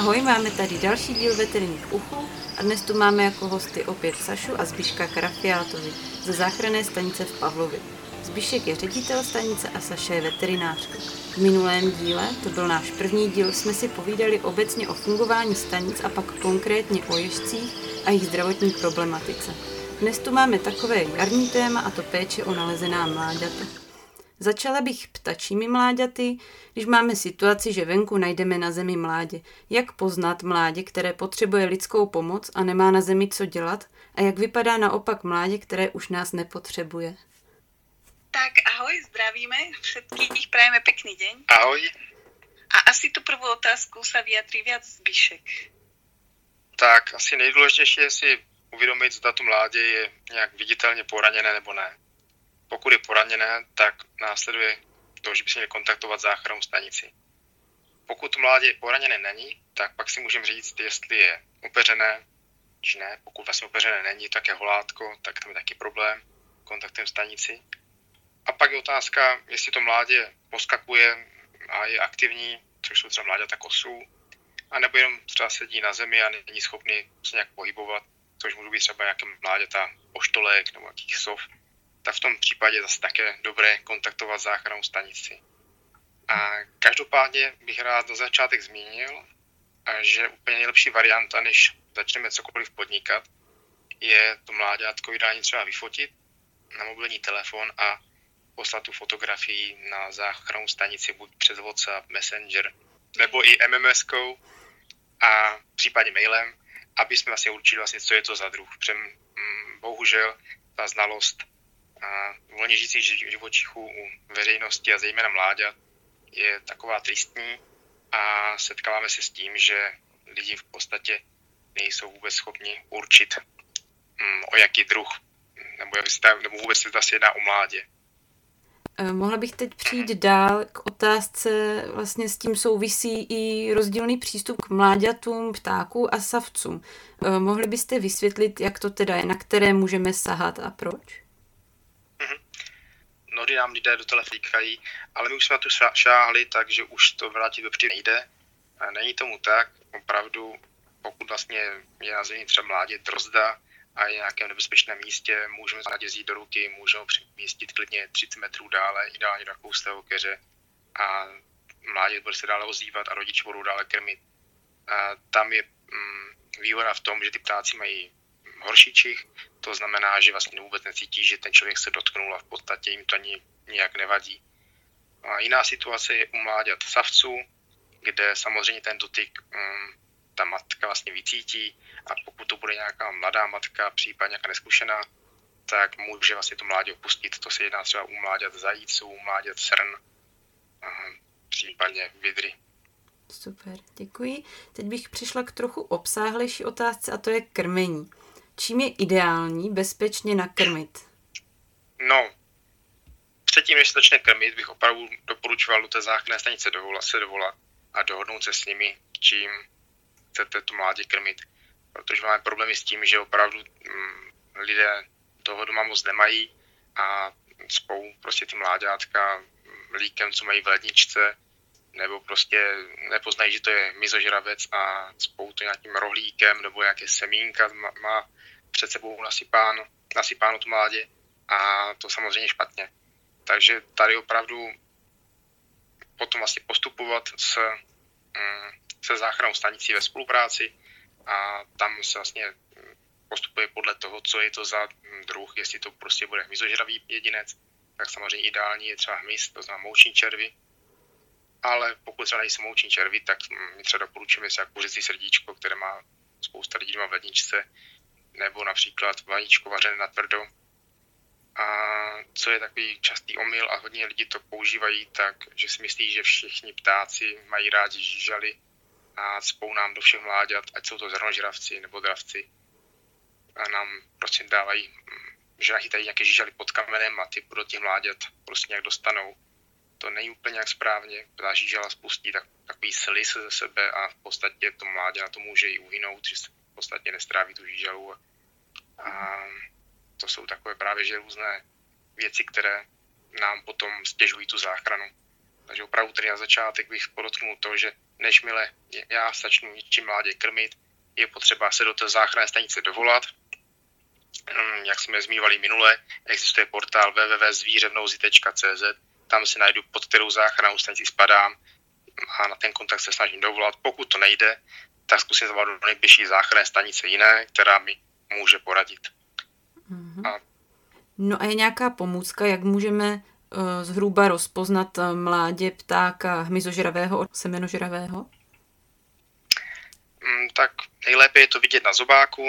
Ahoj, máme tady další díl veterních uchů a dnes tu máme jako hosty opět Sašu a Zbiška Krafiátovi ze záchranné stanice v Pavlovi. Zbišek je ředitel stanice a Saša je veterinářka. V minulém díle, to byl náš první díl, jsme si povídali obecně o fungování stanic a pak konkrétně o ježcích a jejich zdravotní problematice. Dnes tu máme takové jarní téma a to péče o nalezená mláďata. Začala bych ptačími mláďaty, když máme situaci, že venku najdeme na zemi mládě. Jak poznat mládě, které potřebuje lidskou pomoc a nemá na zemi co dělat? A jak vypadá naopak mládě, které už nás nepotřebuje? Tak ahoj, zdravíme všetkých, prajeme pekný deň. Ahoj. A asi tu prvú otázku sa vyjadří viac Zbyšek. Tak asi nejdůležitější je si uvědomit, zda to mládě je nějak viditelně poraněné nebo ne. Pokud je poraněné, tak následuje to, že by si měli kontaktovat záchrannou stanici. Pokud mládě poraněné není, tak pak si můžeme říct, jestli je opeřené, či ne. Pokud vlastně opeřené není, tak je holátko, tak tam je taky problém, kontaktem stanici. A pak je otázka, jestli to mládě poskakuje a je aktivní, což jsou třeba mláďata kosů, anebo jenom třeba sedí na zemi a není schopný se nějak pohybovat, což můžou být třeba nějaké mláďata oštolek nebo nějakých sov tak v tom případě zase také dobré kontaktovat záchrannou stanici. A každopádně bych rád na začátek zmínil, že úplně nejlepší varianta, než začneme cokoliv podnikat, je to mláďátko ideálně třeba vyfotit na mobilní telefon a poslat tu fotografii na záchrannou stanici buď přes WhatsApp, Messenger, nebo i MMS-kou a případně mailem, aby jsme vlastně určili vlastně, co je to za druh. Protože mm, bohužel ta znalost a volně žijících živočichů u veřejnosti a zejména mláďat je taková tristní a setkáváme se s tím, že lidi v podstatě nejsou vůbec schopni určit, mm, o jaký druh, nebo, nebo vůbec se zase jedná o mládě. Eh, mohla bych teď přijít mhm. dál k otázce, vlastně s tím souvisí i rozdílný přístup k mláďatům, ptáků a savcům. Eh, mohli byste vysvětlit, jak to teda je, na které můžeme sahat a proč? Mnohdy nám lidé do tele flíkají, ale my už jsme na tu šáhli, takže už to vrátit do nejde. Není tomu tak, opravdu, pokud vlastně je na zemi třeba mládě drozda a je v nějakém nebezpečném místě, můžeme mládě vzít do ruky, můžeme přemístit klidně 30 metrů dále, ideálně do koustého keře a mládě bude se dále ozývat a rodiče budou dále krmit. A tam je mm, výhoda v tom, že ty ptáci mají horší čich, to znamená, že vlastně vůbec necítí, že ten člověk se dotknul a v podstatě jim to ani nijak nevadí. A jiná situace je u mláďat savců, kde samozřejmě ten dotyk um, ta matka vlastně vycítí a pokud to bude nějaká mladá matka, případně nějaká neskušená, tak může vlastně to mládě opustit. To se jedná třeba u mláďat zajíců, mláďat srn, případně vidry. Super, děkuji. Teď bych přišla k trochu obsáhlejší otázce a to je krmení. Čím je ideální bezpečně nakrmit? No, předtím, než se začne krmit, bych opravdu doporučoval do té záchranné stanice dovolat, se dovolat a dohodnout se s nimi, čím chcete to mládě krmit. Protože máme problémy s tím, že opravdu mm, lidé toho doma moc nemají a spou prostě ty mláďátka líkem, co mají v ledničce, nebo prostě nepoznají, že to je mizožravec a spou to nějakým rohlíkem nebo nějaké semínka má před sebou nasypáno, nasypáno to mládě a to samozřejmě špatně. Takže tady opravdu potom vlastně postupovat s, mm, se záchranou stanicí ve spolupráci a tam se vlastně postupuje podle toho, co je to za druh, jestli to prostě bude hmyzožravý jedinec, tak samozřejmě ideální je třeba hmyz, to znamená mouční červy, ale pokud třeba nejsou mouční červy, tak my třeba doporučujeme si jak kuřecí srdíčko, které má spousta lidí má v ledničce, nebo například vajíčko vařené na tvrdo. A co je takový častý omyl a hodně lidí to používají, tak že si myslí, že všichni ptáci mají rádi žížaly a spou nám do všech mláďat, ať jsou to zrnožravci nebo dravci. A nám prostě dávají, mm, že nachytají nějaké žížaly pod kamenem a ty do těch mláďat prostě nějak dostanou. To není úplně jak správně, ta žížala spustí tak, takový slis ze sebe a v podstatě to mládě na to může i uhynout, že se podstatě nestráví tu žížalu a to jsou takové právě že různé věci, které nám potom stěžují tu záchranu. Takže opravdu tedy na začátek bych podotknul to, že než mile já začnu něčím mládě krmit, je potřeba se do té záchranné stanice dovolat. Mm, jak jsme zmínili minule, existuje portál www.zvířevnouzi.cz, tam si najdu, pod kterou záchrannou stanici spadám a na ten kontakt se snažím dovolat. Pokud to nejde, tak zkusím zavolat do nejbližší záchranné stanice jiné, která mi může poradit. Mm-hmm. A... No a je nějaká pomůcka, jak můžeme uh, zhruba rozpoznat uh, mládě ptáka hmyzožravého od semenožravého? Mm, tak nejlépe je to vidět na zobáku.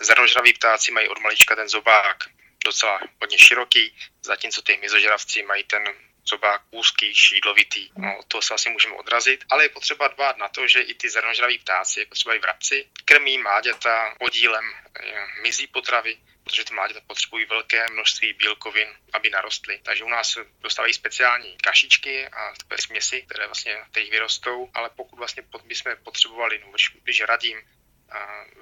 Zrnožraví ptáci mají od malička ten zobák docela hodně široký, zatímco ty hmyzožravci mají ten zobák úzký, šídlovitý. No, to se asi můžeme odrazit, ale je potřeba dbát na to, že i ty zrnožraví ptáci, jako třeba i vrabci, krmí mláďata podílem eh, mizí potravy, protože ty mláďata potřebují velké množství bílkovin, aby narostly. Takže u nás dostávají speciální kašičky a takové směsi, které vlastně těch vyrostou, ale pokud vlastně bychom potřebovali, no, když radím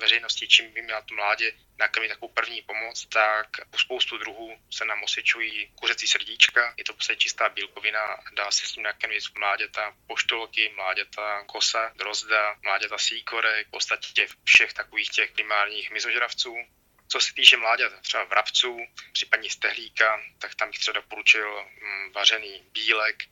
veřejnosti, čím by měla to mládě nakrmit takovou první pomoc, tak u spoustu druhů se nám osvědčují kuřecí srdíčka. Je to prostě čistá bílkovina, dá se s tím nakrmit mláděta poštolky, mláděta kosa, drozda, mláděta síkorek, v podstatě všech takových těch primárních mizožravců. Co se týče mláďat třeba vrabců, případně stehlíka, tak tam bych třeba doporučil mm, vařený bílek,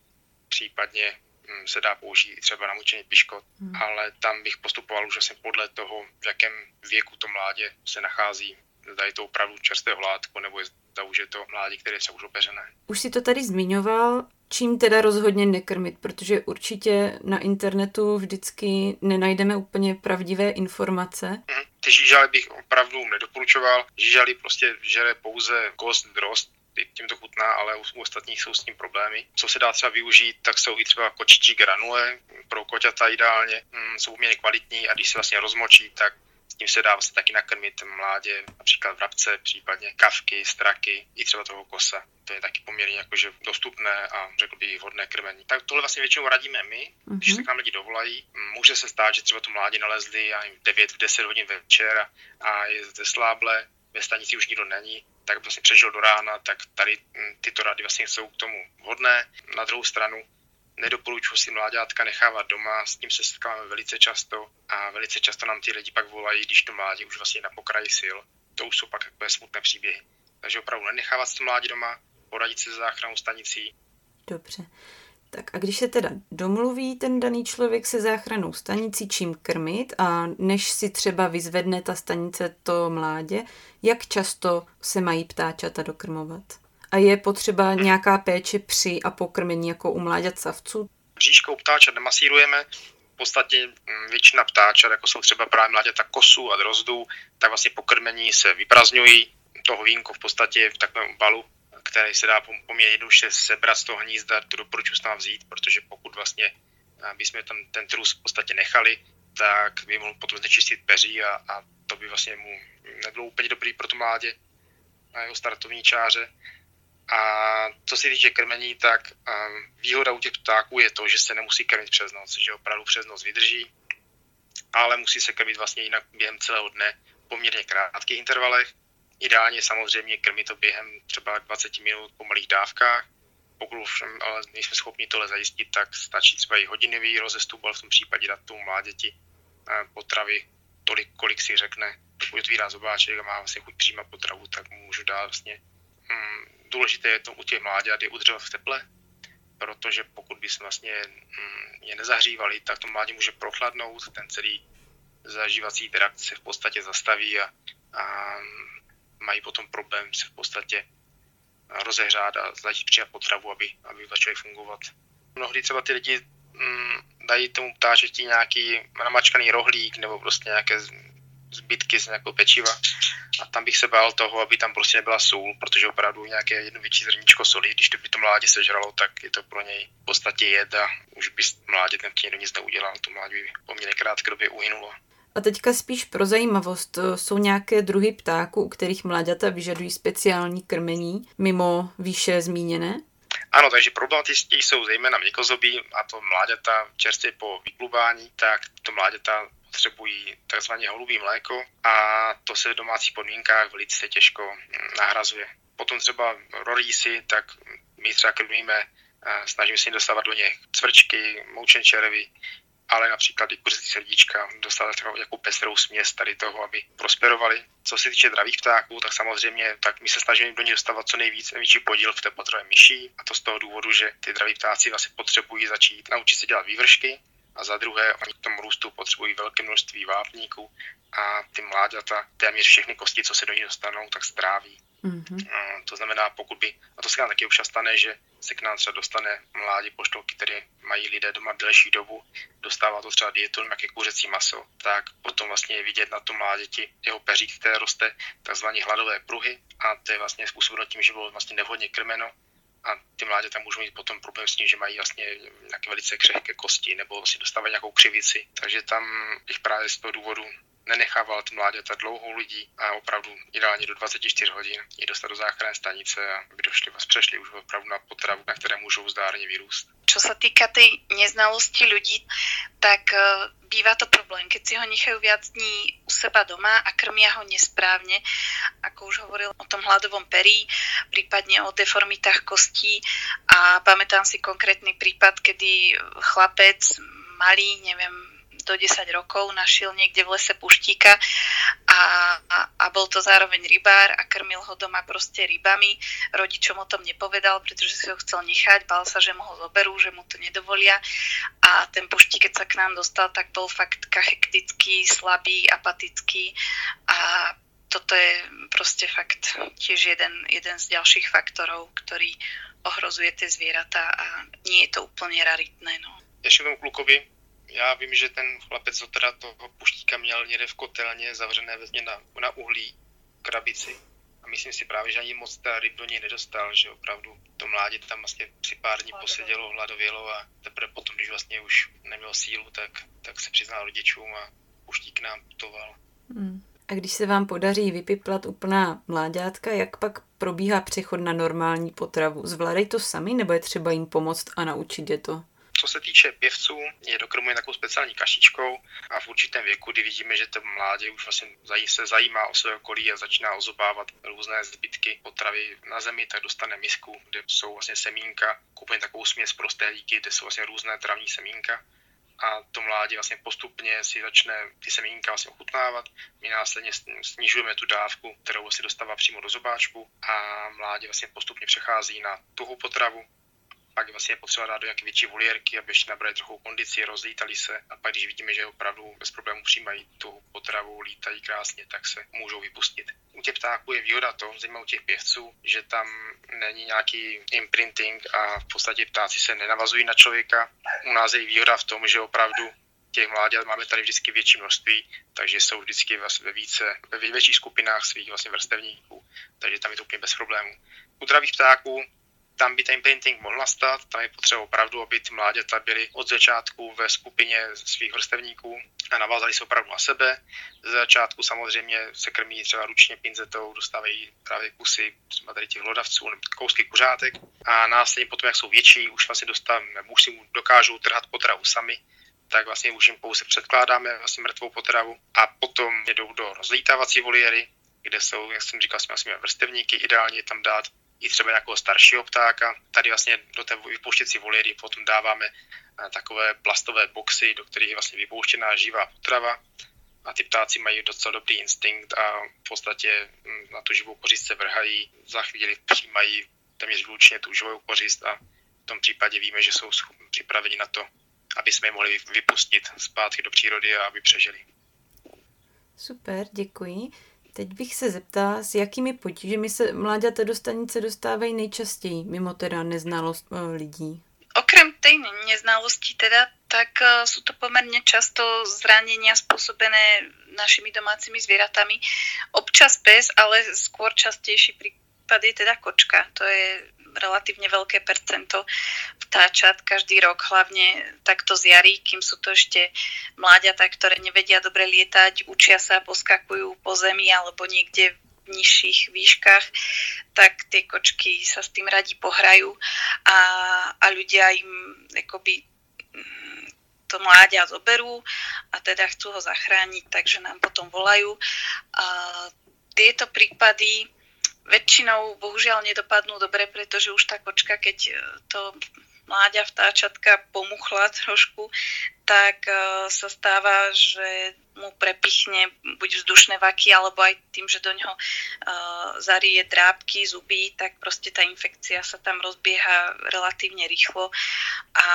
případně se dá použít třeba na mučený piškot, hmm. ale tam bych postupoval už asi podle toho, v jakém věku to mládě se nachází. Zda je to opravdu čerstvé hládko, nebo zda už je to mládí, které je třeba už opeřené. Už si to tady zmiňoval, čím teda rozhodně nekrmit, protože určitě na internetu vždycky nenajdeme úplně pravdivé informace. Hmm ty žížaly bych opravdu nedoporučoval. Žížaly prostě žere pouze kost, drost, tím to chutná, ale u, ostatních jsou s tím problémy. Co se dá třeba využít, tak jsou i třeba kočičí granule, pro koťata ideálně, mm, jsou uměně kvalitní a když se vlastně rozmočí, tak s tím se dá vlastně taky nakrmit mládě, například vrabce, případně kavky, straky, i třeba toho kosa. To je taky poměrně jakože dostupné a řekl bych vhodné krmení. Tak tohle vlastně většinou radíme my, mm-hmm. když se mhm. k nám lidi dovolají. Může se stát, že třeba tu mládě nalezli a v 9, v 10 hodin večer a je sláble, ve stanici už nikdo není, tak vlastně přežil do rána, tak tady mm, tyto rady vlastně jsou k tomu vhodné. Na druhou stranu nedoporučuji si mláďátka nechávat doma, s tím se setkáváme velice často a velice často nám ty lidi pak volají, když to mládě už vlastně na pokraji sil. To už jsou pak takové smutné příběhy. Takže opravdu nenechávat to mládě doma, poradit se s záchranou stanicí. Dobře. Tak a když se teda domluví ten daný člověk se záchranou stanicí, čím krmit a než si třeba vyzvedne ta stanice to mládě, jak často se mají ptáčata dokrmovat? A je potřeba nějaká péče při a pokrmení jako u mláďat savců? Říškou ptáčat nemasírujeme, v podstatě mm, většina ptáčat, jako jsou třeba právě mláďata kosu a drozdů, tak vlastně pokrmení se vyprazňují. To hovínko v podstatě v takovém balu, který se dá poměrně jednoduše sebrat z toho hnízda, to doporučuji s vzít, protože pokud vlastně bychom tam ten trus v podstatě nechali, tak by mohl potom znečistit peří a, a to by vlastně mu nebylo úplně dobrý pro to mládě na jeho startovní čáře. A co se týče krmení, tak um, výhoda u těch ptáků je to, že se nemusí krmit přes noc, že opravdu přes noc vydrží, ale musí se krmit vlastně jinak během celého dne v poměrně krátkých intervalech. Ideálně samozřejmě krmit to během třeba 20 minut po malých dávkách. Pokud už ale nejsme schopni tohle zajistit, tak stačí třeba i hodinový rozestup, ale v tom případě dát tomu mláděti potravy tolik, kolik si řekne. Pokud otvírá zobáček a má vlastně chuť přímo potravu, tak mu můžu dát vlastně mm, důležité je to u těch mláďat je udržovat v teple, protože pokud bys vlastně mm, je nezahřívali, tak to mládě může prochladnout, ten celý zažívací se v podstatě zastaví a, a mají potom problém se v podstatě rozehřát a začít přijat potravu, aby, aby začali fungovat. Mnohdy třeba ty lidi mm, dají tomu ptáčeti nějaký namačkaný rohlík nebo prostě nějaké zbytky z nějakého pečiva a tam bych se bál toho, aby tam prostě nebyla sůl, protože opravdu nějaké jedno větší zrníčko soli, když to by to mládě sežralo, tak je to pro něj v podstatě jed a už by mládě ten někdo nic neudělal, to mládě by poměrně krátkodobě uhynulo. A teďka spíš pro zajímavost, jsou nějaké druhy ptáků, u kterých mláďata vyžadují speciální krmení, mimo výše zmíněné? Ano, takže problematičtí jsou zejména měkozobí a to mláďata čerstvě po vyklubání, tak to mláďata potřebují takzvané holubí mléko a to se v domácích podmínkách velice těžko nahrazuje. Potom třeba rorísy, tak my třeba krmíme, snažíme se jim dostávat do něch cvrčky, moučen červy ale například i kuřecí srdíčka dostat třeba nějakou pestrou směs tady toho, aby prosperovali. Co se týče dravých ptáků, tak samozřejmě tak my se snažíme do nich dostávat co nejvíc největší podíl v té potravě myší a to z toho důvodu, že ty draví ptáci vlastně potřebují začít naučit se dělat vývršky a za druhé oni k tomu růstu potřebují velké množství vápníků a ty mláďata téměř všechny kosti, co se do nich dostanou, tak stráví. Mm-hmm. To znamená, pokud by, a to se nám taky už stane, že se k nám třeba dostane mládí poštolky, které mají lidé doma delší dobu, dostává to třeba dietu nějaké kuřecí maso, tak potom vlastně je vidět na tom mláděti jeho peří, které roste takzvané hladové pruhy a to je vlastně způsobeno tím, že bylo vlastně nevhodně krmeno a ty mláďata můžou mít potom problém s tím, že mají vlastně nějaké velice křehké kosti nebo si dostávají nějakou křivici. Takže tam bych právě z toho důvodu nenechával mláďata dlouhou lidí a opravdu ideálně do 24 hodin je dostat do záchranné stanice, aby došli vás přešli už opravdu na potravu, na které můžou zdárně vyrůst. Čo sa týka tej neznalosti ľudí, tak uh, býva to problém, keď si ho nechajú viac dní u seba doma a krmia ho nesprávne, ako už hovoril o tom hladovom perí, prípadne o deformitách kostí a pamätám si konkrétny prípad, kedy chlapec malý, neviem, do 10 rokov našiel niekde v lese puštíka a, a, a bol to zároveň rybár a krmil ho doma proste rybami. Rodičom o tom nepovedal, pretože si ho chcel nechať, bál sa, že mu ho zoberú, že mu to nedovolia a ten puštík, keď sa k nám dostal, tak bol fakt kachektický, slabý, apatický a toto je proste fakt tiež jeden, jeden z ďalších faktorov, ktorý ohrozuje tie zvieratá a nie je to úplne raritné. No. Ještě tomu klukovi já vím, že ten chlapec, co teda toho puštíka měl někde v kotelně zavřené vezmě na, na uhlí krabici. A myslím si právě, že ani moc ta ryb do něj nedostal, že opravdu to mládě tam vlastně při pár dní posedělo, hladovělo a teprve potom, když vlastně už neměl sílu, tak, tak se přiznal rodičům a puštík nám putoval. Hmm. A když se vám podaří vypiplat úplná mláďátka, jak pak probíhá přechod na normální potravu? Zvládají to sami, nebo je třeba jim pomoct a naučit je to? Co se týče pěvců, je dokrmuje takovou speciální kašičkou a v určitém věku, kdy vidíme, že to mládě už vlastně se zajímá o své okolí a začíná ozobávat různé zbytky potravy na zemi, tak dostane misku, kde jsou vlastně semínka, kupujeme takovou směs prosté díky, kde jsou vlastně různé travní semínka a to mládě vlastně postupně si začne ty semínka vlastně ochutnávat. My následně snižujeme tu dávku, kterou si dostává přímo do zobáčku a mládě vlastně postupně přechází na tuhou potravu, pak vlastně je potřeba dát do nějaké větší voliérky, aby ještě nabrali trochu kondici, rozlítali se a pak když vidíme, že opravdu bez problémů přijímají tu potravu, lítají krásně, tak se můžou vypustit. U těch ptáků je výhoda to, zejména u těch pěvců, že tam není nějaký imprinting a v podstatě ptáci se nenavazují na člověka. U nás je výhoda v tom, že opravdu těch mláďat máme tady vždycky větší množství, takže jsou vždycky vlastně ve více, ve větších skupinách svých vlastně vrstevníků, takže tam je to úplně bez problémů. U dravých ptáků tam by ten painting mohl nastat, tam je potřeba opravdu, aby ty mláďata byly od začátku ve skupině svých vrstevníků a navázali se opravdu na sebe. Ze začátku samozřejmě se krmí třeba ručně pinzetou, dostávají právě kusy třeba tady těch hlodavců, kousky kuřátek a následně potom, jak jsou větší, už vlastně dostávají, už si dokážou trhat potravu sami, tak vlastně už jim pouze předkládáme vlastně mrtvou potravu a potom jdou do rozlítávací voliéry, kde jsou, jak jsem říkal, jsme vrstevníky, ideálně tam dát i třeba nějakého staršího ptáka. Tady vlastně do té vypouštěcí voliéry potom dáváme eh, takové plastové boxy, do kterých je vlastně vypouštěná živá potrava a ty ptáci mají docela dobrý instinkt a v podstatě hm, na tu živou kořist se vrhají, za chvíli přijímají téměř výlučně tu živou kořist a v tom případě víme, že jsou připraveni na to, aby jsme je mohli vypustit zpátky do přírody a aby přežili. Super, děkuji. Teď bych se zeptala, s jakými potížemi se mláďata do stanice dostávají nejčastěji, mimo teda neznalost uh, lidí? Okrem tej neznalosti teda, tak uh, sú to pomerne často zranenia spôsobené našimi domácimi zvieratami. Občas pes, ale skôr častejší prípad je teda kočka. To je relatívne veľké percento vtáčat každý rok, hlavne takto z jary, kým sú to ešte mláďatá, ktoré nevedia dobre lietať, učia sa, poskakujú po zemi alebo niekde v nižších výškach, tak tie kočky sa s tým radi pohrajú a, a ľudia im akoby mm, to mláďa zoberú a teda chcú ho zachrániť, takže nám potom volajú. A tieto prípady väčšinou bohužiaľ nedopadnú dobre, pretože už tá kočka, keď e, to mláďa vtáčatka pomuchla trošku, tak uh, sa stáva, že mu prepichne buď vzdušné vaky, alebo aj tým, že do ňoho uh, zarie drábky, zuby, tak proste tá infekcia sa tam rozbieha relatívne rýchlo a,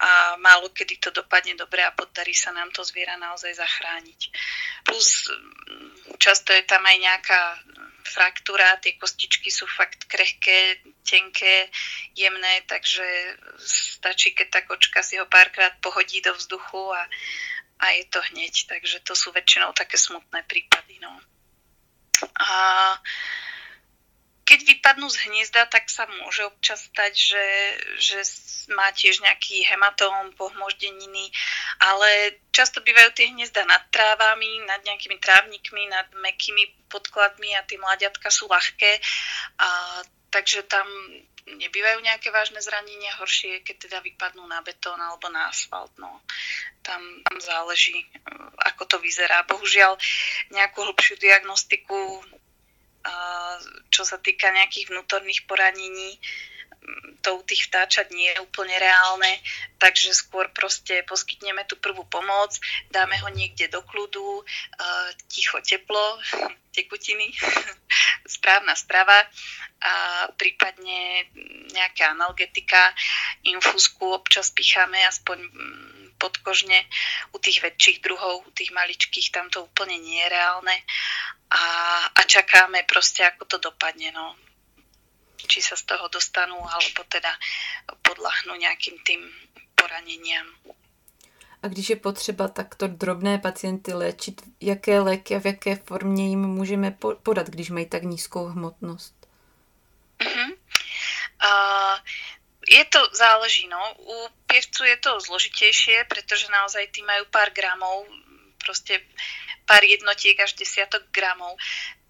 a málo kedy to dopadne dobre a podarí sa nám to zviera naozaj zachrániť. Plus často je tam aj nejaká fraktúra, tie kostičky sú fakt krehké, tenké, jemné, takže stačí, keď tá kočka si ho párkrát pohodí do vzduchu a, a je to hneď. Takže to sú väčšinou také smutné prípady. No. A keď vypadnú z hniezda, tak sa môže občas stať, že, že má tiež nejaký hematóm, pohmoždeniny, ale často bývajú tie hniezda nad trávami, nad nejakými trávnikmi, nad mekými podkladmi a tie mladiatka sú ľahké, a, takže tam nebývajú nejaké vážne zranenia, horšie je, keď teda vypadnú na betón alebo na asfalt. No. Tam, tam záleží, ako to vyzerá. Bohužiaľ, nejakú hlbšiu diagnostiku čo sa týka nejakých vnútorných poranení, to u tých vtáčat nie je úplne reálne, takže skôr proste poskytneme tú prvú pomoc, dáme ho niekde do kľudu, ticho, teplo, tekutiny, správna strava a prípadne nejaká analgetika, infúzku občas picháme aspoň mm, podkožne u tých väčších druhov, u tých maličkých tam to úplne nie je reálne a, a čakáme proste, ako to dopadne. No. Či sa z toho dostanú, alebo teda podľahnú nejakým tým poraneniam. A když je potřeba takto drobné pacienty léčit, jaké léky a v jaké formě jim můžeme podat, když mají tak nízkou hmotnost? Uh-huh. Uh, je to, záleží, no. U pěvců je to zložitejšie, pretože naozaj tí majú pár gramov, proste pár jednotiek až desiatok gramov.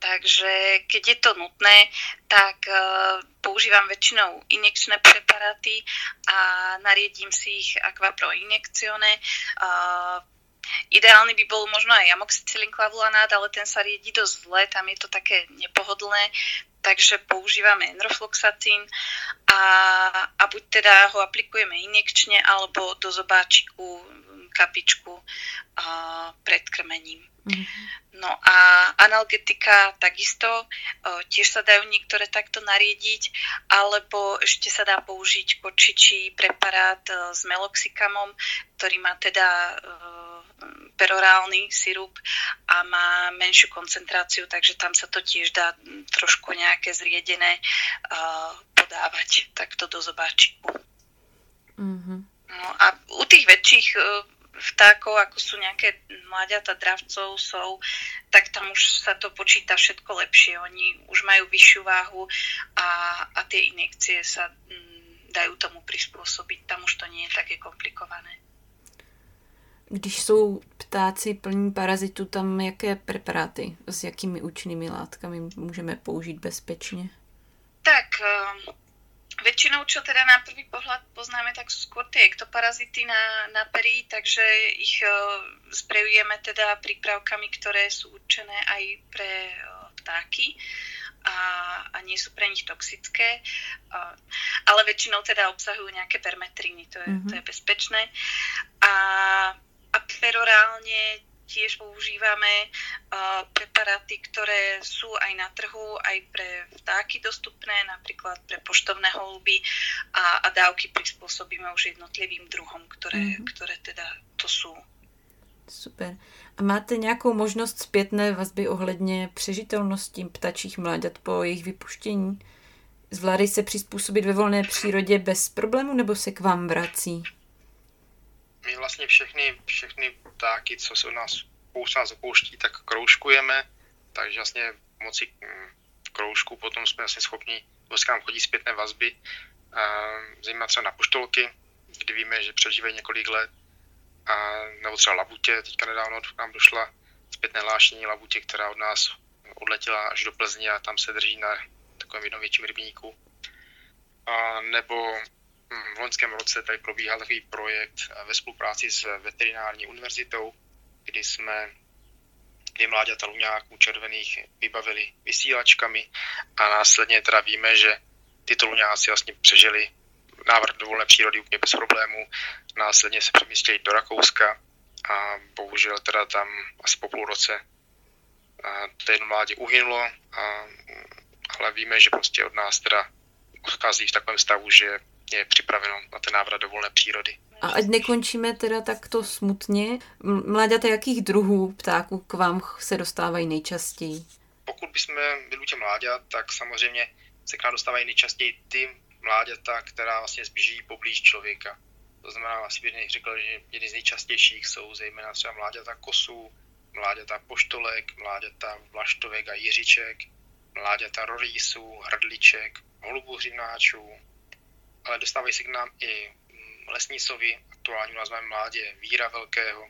Takže keď je to nutné, tak uh, používam väčšinou injekčné preparáty a nariedím si ich Aquapro injekcione. Uh, Ideálny by bol možno aj amoxicillin klavulanát, ale ten sa riedi dosť zle, tam je to také nepohodlné, takže používame enrofloxacin a, a buď teda ho aplikujeme injekčne alebo do zobáčiku kapičku a, pred krmením. Mm-hmm. No a analgetika takisto, tiež sa dajú niektoré takto nariediť, alebo ešte sa dá použiť kočičí preparát e, s meloxikamom, ktorý má teda e, perorálny sirup a má menšiu koncentráciu, takže tam sa to tiež dá trošku nejaké zriedené e, podávať takto do zobáčiku. Mm-hmm. No a u tých väčších vtákov, ako sú nejaké mláďata dravcov, sov, tak tam už sa to počíta všetko lepšie. Oni už majú vyššiu váhu a, a tie injekcie sa mm, dajú tomu prispôsobiť. Tam už to nie je také komplikované. Když jsou ptáci plní parazitu, tam jaké preparáty s jakými účinnými látkami můžeme použít bezpečně? Tak um, Väčšinou, čo teda na prvý pohľad poznáme, tak sú skôr tie ektoparazity na, na perí, takže ich uh, sprejujeme teda prípravkami, ktoré sú určené aj pre uh, vtáky a, a nie sú pre nich toxické, uh, ale väčšinou teda obsahujú nejaké permetriny, to je, mm-hmm. to je bezpečné. A, a perorálne tiež používame uh, preparáty, ktoré sú aj na trhu, aj pre vtáky dostupné, napríklad pre poštovné holuby a, a dávky prispôsobíme už jednotlivým druhom, ktoré, mm-hmm. ktoré teda to sú. Super. A máte nějakou možnost zpětné vazby ohledně přežitelnosti ptačích mláďat po jejich vypuštění? Zvládají se přizpůsobit ve volné přírodě bez problému nebo se k vám vrací? My vlastně všechny, všechny ptáky, co se u nás spoustu nás opouští, tak kroužkujeme, takže vlastně moci mm, kroužku potom jsme vlastně schopni, vlastně nám chodí zpětné vazby, zejména třeba na poštolky, kdy víme, že přežívají několik let, a, nebo třeba labutě, teďka nedávno nám došla zpětné hlášení labutě, která od nás odletěla až do Plzně a tam se drží na takovém jednom větším rybníku. A, nebo v loňském roce tady probíhal takový projekt ve spolupráci s veterinární univerzitou, kdy jsme dvě mláďata luňáků červených vybavili vysílačkami a následně teda víme, že tyto luňáci vlastně přežili návrat do volné přírody úplně bez problémů. Následně se přemístili do Rakouska a bohužel teda tam asi po půl roce to jedno mládě uhynulo, a, ale víme, že prostě od nás teda odchází v takovém stavu, že je připraveno na ten návrat do volné přírody. A ať nekončíme teda takto smutně, mláďata jakých druhů ptáků k vám se dostávají nejčastěji? Pokud bychom byli u těch mláďat, tak samozřejmě se k nám dostávají nejčastěji ty mláďata, která vlastně zbíží poblíž člověka. To znamená, asi bych řekl, že jedny z nejčastějších jsou zejména třeba mláďata kosů, mláďata poštolek, mláďata vlaštovek a jiřiček, mláďata rorísů, hrdliček, holubů hřivnáčů, ale dostávají se k nám i lesní sovy, aktuálně u nás máme mládě víra velkého,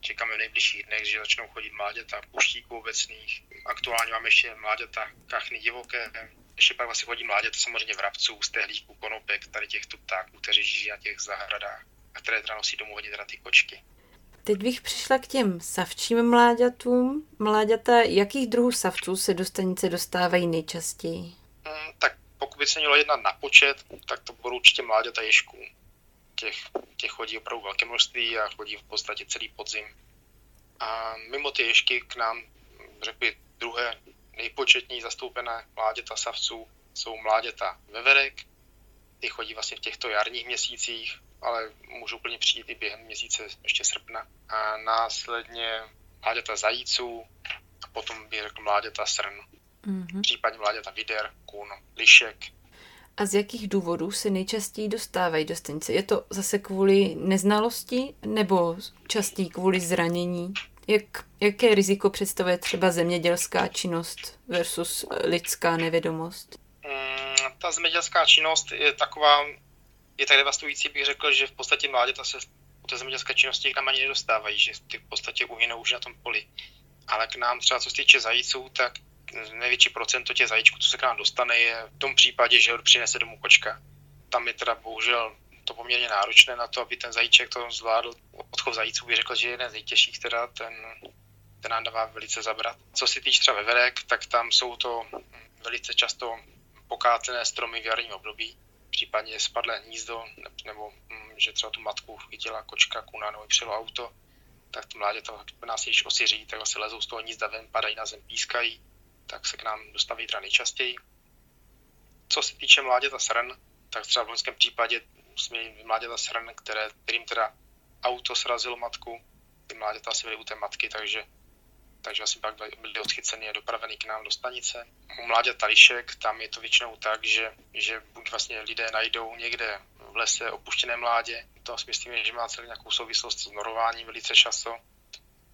čekáme v nejbližších dnech, že začnou chodit mláďata puštíků obecných, aktuálně máme ještě mláďata kachny divoké, ještě pak vlastně chodí mláďata samozřejmě vrabců, stehlíků, konopek, tady těchto ptáků, kteří žijí na těch zahradách a které teda nosí domů hodně teda ty kočky. Teď bych přišla k těm savčím mláďatům. Mláďata, jakých druhů savců se do stanice dostávají nejčastěji? Pokud by se mělo jednat na počet, tak to budou určitě mláďata ješků. Těch, těch chodí opravdu velké množství a chodí v podstatě celý podzim. A mimo ty ješky k nám, řekl bych, druhé nejpočetní zastoupené mláděta savců jsou mláděta veverek. Ty chodí vlastně v těchto jarních měsících, ale můžou úplně přijít i během měsíce ještě srpna. A následně mláďata zajíců a potom bych řekl mláďata srn. Mm-hmm. Případně mláďata vider, kůn, lišek. A z jakých důvodů se nejčastěji dostávají do stanice? Je to zase kvůli neznalosti nebo častěji kvůli zranění? Jak, jaké riziko představuje třeba zemědělská činnost versus lidská nevědomost? Mm, ta zemědělská činnost je taková, je tak devastující, bych řekl, že v podstatě mláděta se u té zemědělské činnosti k nám ani nedostávají, že ty v podstatě uhynou už na tom poli. Ale k nám třeba co se týče zajíců, tak největší procento těch zajíčků, co se k nám dostane, je v tom případě, že ho přinese domů kočka. Tam je teda bohužel to poměrně náročné na to, aby ten zajíček to zvládl. Odchov zajíců bych řekl, že je jeden z nejtěžších, teda ten, ten nám dává velice zabrat. Co se týče třeba veverek, tak tam jsou to velice často pokácené stromy v jarním období, případně spadlé hnízdo, nebo hm, že třeba tu matku chytila kočka, kuna nebo přijelo auto, tak to mládě to nás již osiří, tak vlastně lezou z toho hnízda ven, padají na zem, pískají, tak se k nám dostaví teda nejčastěji. Co se týče mláděta srn, tak třeba v loňském případě jsme měli mláděta srn, které, kterým teda auto srazilo matku, ty mláděta asi byly u té matky, takže, takže asi pak byly odchyceny a dopraveny k nám do stanice. U mláďata lišek, tam je to většinou tak, že, že buď vlastně lidé najdou někde v lese opuštěné mládě, to si myslím, že má celý nějakou souvislost s norováním velice často,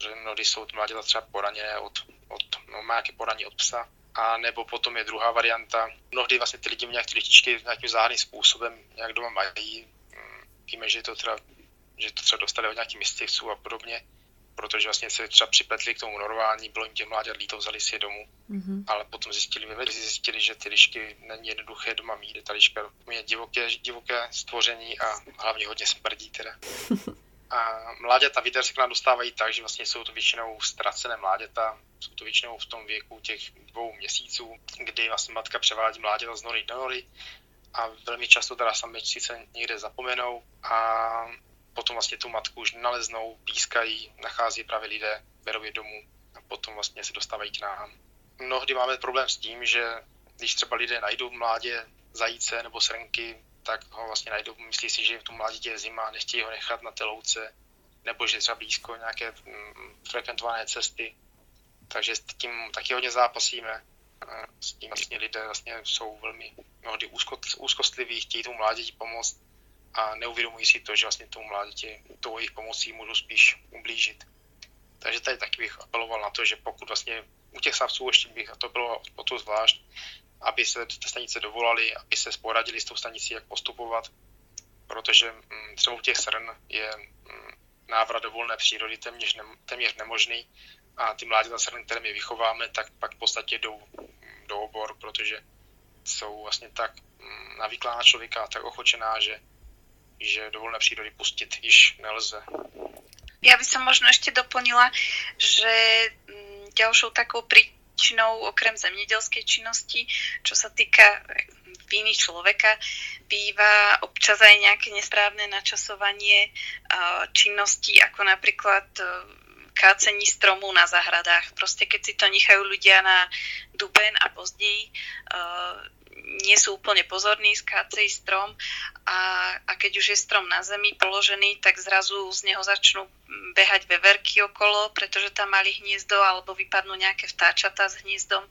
že mnohdy jsou mláďata třeba poraněné od, od no, má nějaké poraní od psa, a nebo potom je druhá varianta. Mnohdy vlastně ty lidi nějak ty lištičky nějakým záhadným způsobem nějak doma mají. Mm, víme, že to třeba, že to třeba dostali od nějakých myslivců a podobně, protože vlastně se třeba připletli k tomu norování, bylo jim těm mláďat líto, vzali si je domů, mm-hmm. ale potom zjistili, zjistili, že ty lišky není jednoduché doma mít, ta liška je divoké, divoké stvoření a hlavně hodně smrdí teda. A k nám dostávají tak, že vlastně jsou to většinou ztracené mláďata, jsou to většinou v tom věku těch dvou měsíců, kdy vlastně matka převádí mláďata z nory do nory a velmi často teda samičci se někde zapomenou a potom vlastně tu matku už naleznou, pískají, nachází právě lidé, berou je domů a potom vlastně se dostávají k nám. Mnohdy máme problém s tím, že když třeba lidé najdou mládě zajíce nebo srnky, tak ho vlastně najdou, myslí si, že tom mládítě je zima, nechtějí ho nechat na té louce, nebo že třeba blízko nějaké mm, frekventované cesty. Takže s tím taky hodně zápasíme. S tím vlastně lidé vlastně jsou velmi mnohdy úzkostliví, chtějí tomu mládíti pomoct a neuvědomují si to, že vlastně tomu mládíti tou jejich pomocí můžou spíš ublížit. Takže tady taky bych apeloval na to, že pokud vlastně u těch savců ještě bych to bylo o to zvlášť, aby se té stanice dovolali, aby se sporadili s tou stanicí, jak postupovat, protože mm, třeba u těch srn je mm, návrat do volné přírody téměř, ne, téměř nemožný a ty mláďata srn, které my vychováme, tak pak v podstatě jdou mm, do obor, protože jsou vlastně tak navyklá na člověka, tak ochočená, že, že do volné přírody pustit již nelze. Já bych možno ještě doplnila, že ďalšou takou pri činnou okrem zemědělské činnosti, čo sa týka viny človeka, býva občas aj nejaké nesprávne načasovanie činností, ako napríklad kácení stromů na zahradách. Proste keď si to nechajú ľudia na duben a později, nie sú úplne pozorní, skácejí strom a, a keď už je strom na zemi položený, tak zrazu z neho začnú behať veverky okolo, pretože tam mali hniezdo alebo vypadnú nejaké vtáčata s hniezdom.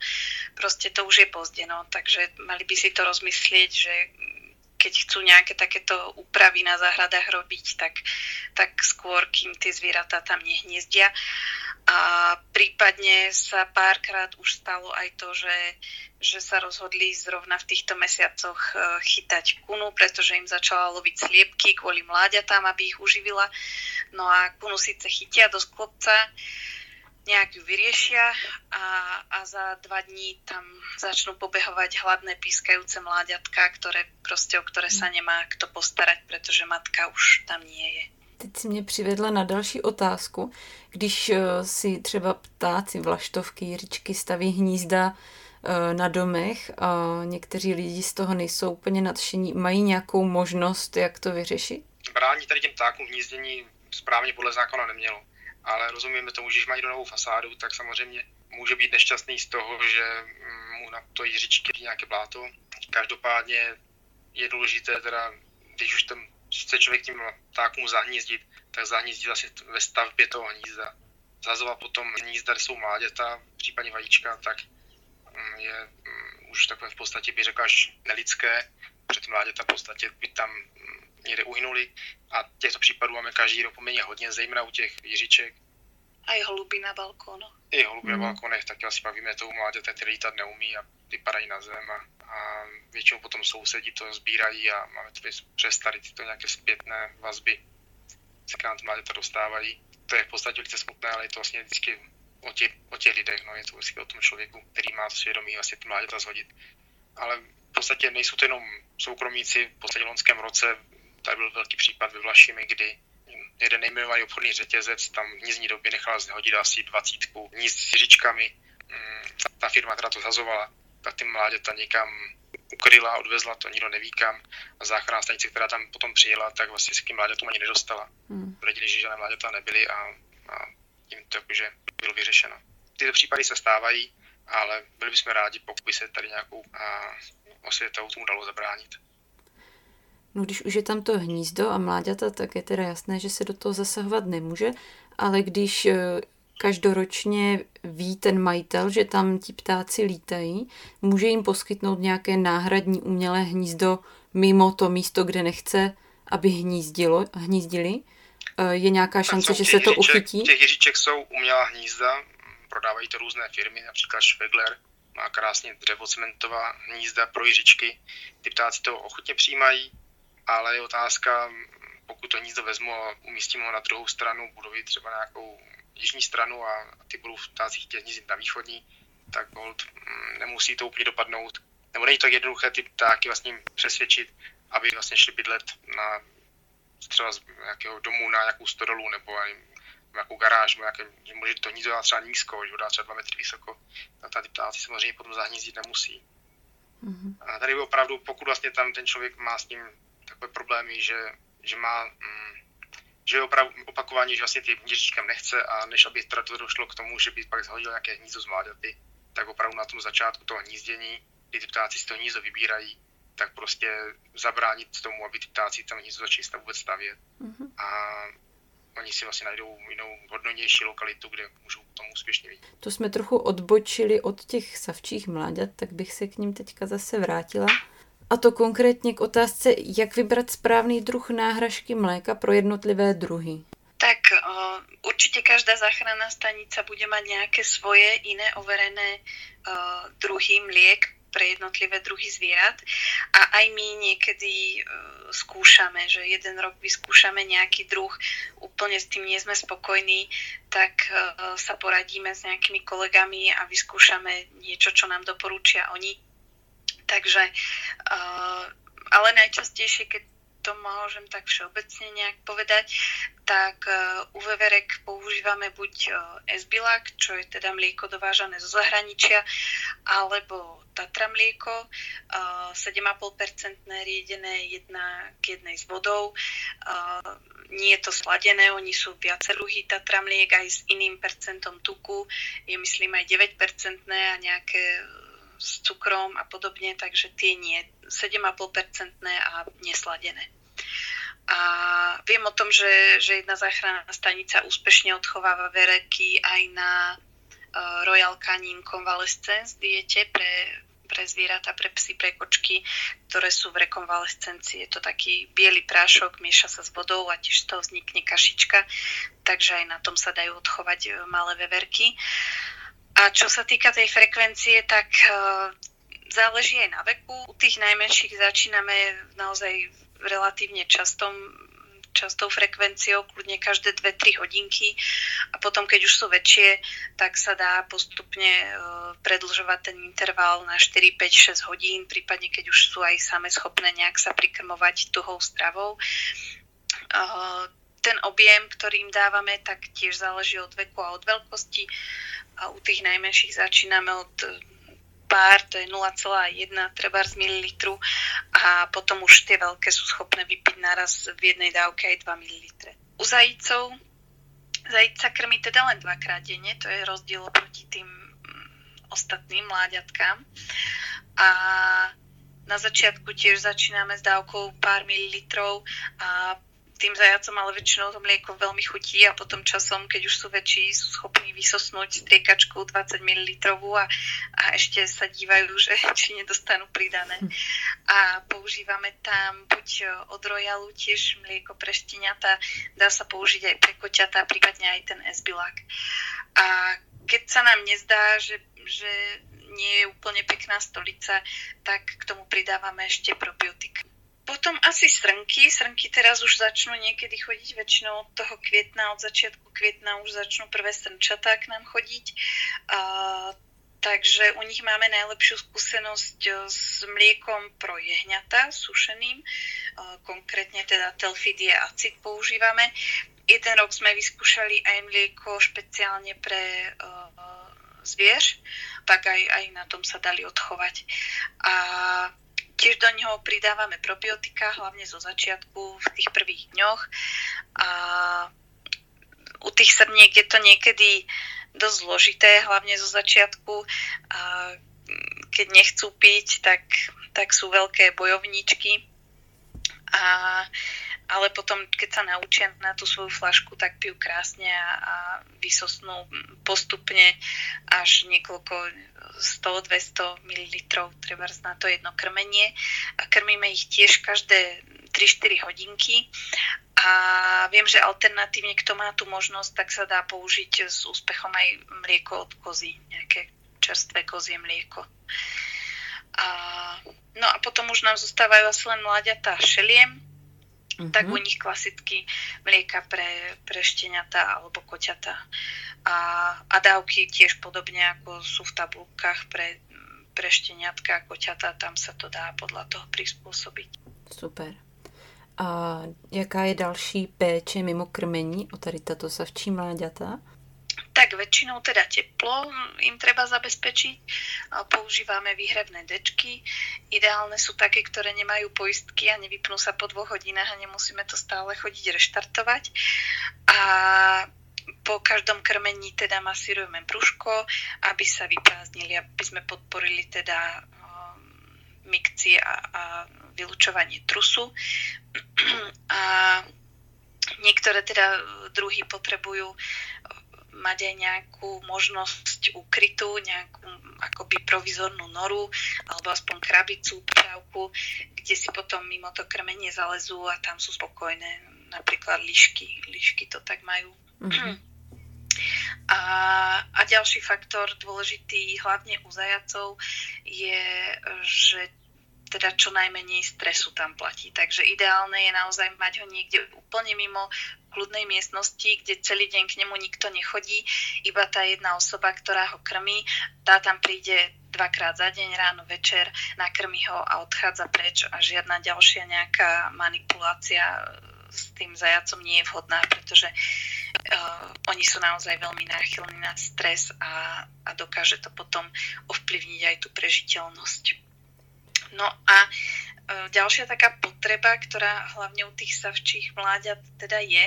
Proste to už je pozde, no. Takže mali by si to rozmyslieť, že keď chcú nejaké takéto úpravy na záhradách robiť, tak, tak skôr, kým tie zvieratá tam nehniezdia. A prípadne sa párkrát už stalo aj to, že, že sa rozhodli zrovna v týchto mesiacoch e, chytať kunu, pretože im začala loviť sliepky kvôli mláďatám, aby ich uživila. No a kunu síce chytia do sklopca, nejak ju vyriešia a, a za dva dní tam začnú pobehovať hladné pískajúce mláďatka, ktoré prostě, o ktoré sa nemá kto postarať, pretože matka už tam nie je. Teď si mě přivedla na další otázku. Když eh, si třeba ptáci, vlaštovky, jiřičky staví hnízda eh, na domech a někteří lidi z toho nejsou úplně nadšení, mají nějakou možnost, jak to vyřešit? Brání tady těm ptákům hnízdění správně podle zákona nemělo ale rozumíme tomu, že když mají do novou fasádu, tak samozřejmě může být nešťastný z toho, že mu na to jiřičky nějaké bláto. Každopádně je důležité teda, když už tam chce člověk tím ptákům zahnízdit, tak zahnízdit asi ve stavbě toho hnízda. Zazovat potom hnízda, kde jsou mláděta, případně vajíčka, tak mm, je mm, už takové v podstatě by řekl až nelidské, protože ty mláděta v podstatě by tam mm, někde uhynuli a těchto případů máme každý rok poměrně hodně, zejména u těch jiříček. A i holuby na balkónu. I holuby mm. na balkónech, taky asi pak víme toho mláďata, který lítat neumí a vypadají na zem a, a většinou potom sousedí to sbírají a máme tady přes tady tyto nějaké zpětné vazby, se k nám ty mláďata dostávají. To je v podstatě velice smutné, ale je to vlastně vždycky o těch, o těch lidech, no, je to vždycky o tom člověku, který má svědomí vlastně ty mláďata zhodit. Ale v podstatě nejsou to jenom soukromíci, v podstatě v loňském roce tady byl velký případ ve Vlašimi, kdy jeden nejmenovaný obchodní řetězec tam v nízní době nechal zhodit asi dvacítku níz s říčkami. Mm, ta firma, která to zazovala, tak ty mláďata někam ukryla, odvezla to, nikdo neví kam. A záchranná stanice, která tam potom přijela, tak vlastně se k tím mláďatům ani nedostala. Hmm. Tvrdili, že žádné mláďata nebyly a, a tím to jakože bylo vyřešeno. Tyto případy se stávají, ale byli bychom rádi, pokud by se tady nějakou osvětou tomu dalo zabránit. No když už je tam to hnízdo a mláďata, tak je teda jasné, že se do toho zasahovat nemůže, ale když eh, každoročně ví ten majitel, že tam ti ptáci lítají, může jim poskytnout nějaké náhradní umělé hnízdo mimo to místo, kde nechce, aby hnízdilo, hnízdili. Eh, je nějaká šance, že se to uchytí? Těch jiříček jsou umělá hnízda, prodávají to různé firmy, například Schwegler, má krásně dřevocementová hnízda pro jiříčky. Ty ptáci to ochotně přijímají, ale je otázka, pokud to hnízdo vezmu a umístím ho na druhou stranu budovy, třeba na nějakou jižní stranu a ty budou v chtět hnízdit na východní, tak hold, mm, nemusí to úplně dopadnout. Nebo není to tak jednoduché ty ptáky vlastně přesvědčit, aby vlastně šli bydlet na třeba z nějakého domu na nějakou stodolu nebo nějakou garáž, nebo nějaké, že může to hnízdo dát třeba nízko, že ho dá třeba dva metry vysoko, tak tady ptáci samozřejmě potom zahnízdit nemusí. Mm-hmm. A tady opravdu, pokud vlastně tam ten člověk má s tím takové problémy, že, že má, mm, že je opravdu opakování, že vlastně ty hnízdičkám nechce a než aby teda to došlo k tomu, že by pak zhodil nějaké hnízdo z mláďaty, tak opravdu na tom začátku toho hnízdění, kdy ty ptáci z toho hnízdo vybírají, tak prostě zabránit tomu, aby ty ptáci tam hnízdo začali vůbec stavět. Mm-hmm. A oni si vlastně najdou jinou hodnotější lokalitu, kde můžou tomu úspěšně vidět. To jsme trochu odbočili od těch savčích mláďat, tak bych se k ním teďka zase vrátila. A to konkrétně k otázce, jak vybrat správný druh náhražky mléka pro jednotlivé druhy. Tak uh, určite každá záchranná stanica bude mať nejaké svoje iné overené uh, druhy mliek pre jednotlivé druhy zvierat. A aj my niekedy uh, skúšame, že jeden rok vyskúšame nejaký druh, úplne s tým nie sme spokojní, tak uh, sa poradíme s nejakými kolegami a vyskúšame niečo, čo nám doporučia oni Takže, uh, ale najčastejšie, keď to môžem tak všeobecne nejak povedať, tak e, u veverek používame buď esbilak, čo je teda mlieko dovážané zo zahraničia, alebo Tatra mlieko, 7,5% riedené jedna k jednej s vodou. Nie je to sladené, oni sú viacej druhý Tatra mliek aj s iným percentom tuku, je myslím aj 9% a nejaké s cukrom a podobne, takže tie nie. 7,5% a nesladené. A viem o tom, že, že jedna záchranná stanica úspešne odchováva vereky aj na uh, Royal Canin Convalescence diete pre, pre zvieratá, pre psy, pre kočky, ktoré sú v rekonvalescencii. Je to taký biely prášok, mieša sa s vodou a tiež z toho vznikne kašička, takže aj na tom sa dajú odchovať e, malé veverky. A čo sa týka tej frekvencie, tak uh, záleží aj na veku. U tých najmenších začíname naozaj relatívne častom častou frekvenciou, kľudne každé 2-3 hodinky a potom, keď už sú väčšie, tak sa dá postupne uh, predlžovať ten interval na 4, 5, 6 hodín, prípadne keď už sú aj same schopné nejak sa prikrmovať tuhou stravou. Ten objem, ktorým dávame, tak tiež záleží od veku a od veľkosti a u tých najmenších začíname od pár, to je 0,1 treba z mililitru a potom už tie veľké sú schopné vypiť naraz v jednej dávke aj 2 ml. U zajícov zajíc sa krmí teda len dvakrát denne, to je rozdiel proti tým mm, ostatným mláďatkám. A na začiatku tiež začíname s dávkou pár mililitrov a tým zajacom, ale väčšinou to mlieko veľmi chutí a potom časom, keď už sú väčší, sú schopní vysosnúť striekačku 20 ml a, a ešte sa dívajú, že či nedostanú pridané. A používame tam buď od Royalu tiež mlieko pre šteniata, dá sa použiť aj pre koťata, prípadne aj ten esbilák. A keď sa nám nezdá, že, že nie je úplne pekná stolica, tak k tomu pridávame ešte probiotika. Potom asi srnky. Srnky teraz už začnú niekedy chodiť, väčšinou od toho kvietna, od začiatku kvietna už začnú prvé srnčatá k nám chodiť. A, takže u nich máme najlepšiu skúsenosť e, s mliekom pro jehňata, sušeným. A, konkrétne teda telfidie acid používame. Jeden rok sme vyskúšali aj mlieko špeciálne pre uh, zvieř, tak aj, aj na tom sa dali odchovať. A Tiež do neho pridávame probiotika, hlavne zo začiatku v tých prvých dňoch. A u tých srniek je to niekedy dosť zložité, hlavne zo začiatku. A keď nechcú piť, tak, tak sú veľké bojovníčky. A ale potom, keď sa naučia na tú svoju flašku, tak pijú krásne a, a vysosnú postupne až niekoľko 100-200 ml treba na to jedno krmenie. A krmíme ich tiež každé 3-4 hodinky a viem, že alternatívne, kto má tú možnosť, tak sa dá použiť s úspechom aj mlieko od kozy, nejaké čerstvé kozie mlieko. A, no a potom už nám zostávajú asi len mláďatá šeliem, uh-huh. tak u nich klasicky mlieka pre, pre šteniatá alebo koťata. A, a dávky tiež podobne ako sú v tabulkách pre, pre šteniatka a koťata, tam sa to dá podľa toho prispôsobiť. Super. A jaká je další péče mimo krmení o tady tato savčí mláďata? Tak väčšinou teda teplo im treba zabezpečiť. Používame výhrevné dečky. Ideálne sú také, ktoré nemajú poistky a nevypnú sa po dvoch hodinách a nemusíme to stále chodiť reštartovať. A po každom krmení teda masírujeme brúško, aby sa vyprázdnili, aby sme podporili teda um, mikcie a, a vylučovanie trusu. A niektoré teda druhy potrebujú mať aj nejakú možnosť ukrytú, nejakú akoby provizornú noru alebo aspoň krabicu, právku, kde si potom mimo to krmenie zalezú a tam sú spokojné. Napríklad lišky. Lišky to tak majú. Mm-hmm. A, a ďalší faktor dôležitý hlavne u zajacov je, že teda čo najmenej stresu tam platí. Takže ideálne je naozaj mať ho niekde úplne mimo kľudnej miestnosti, kde celý deň k nemu nikto nechodí, iba tá jedna osoba, ktorá ho krmí, tá tam príde 2 dvakrát za deň, ráno, večer, nakrmi ho a odchádza preč a žiadna ďalšia nejaká manipulácia s tým zajacom nie je vhodná, pretože uh, oni sú naozaj veľmi náchylní na stres a, a dokáže to potom ovplyvniť aj tú prežiteľnosť. No a ďalšia taká potreba, ktorá hlavne u tých savčích mláďat teda je,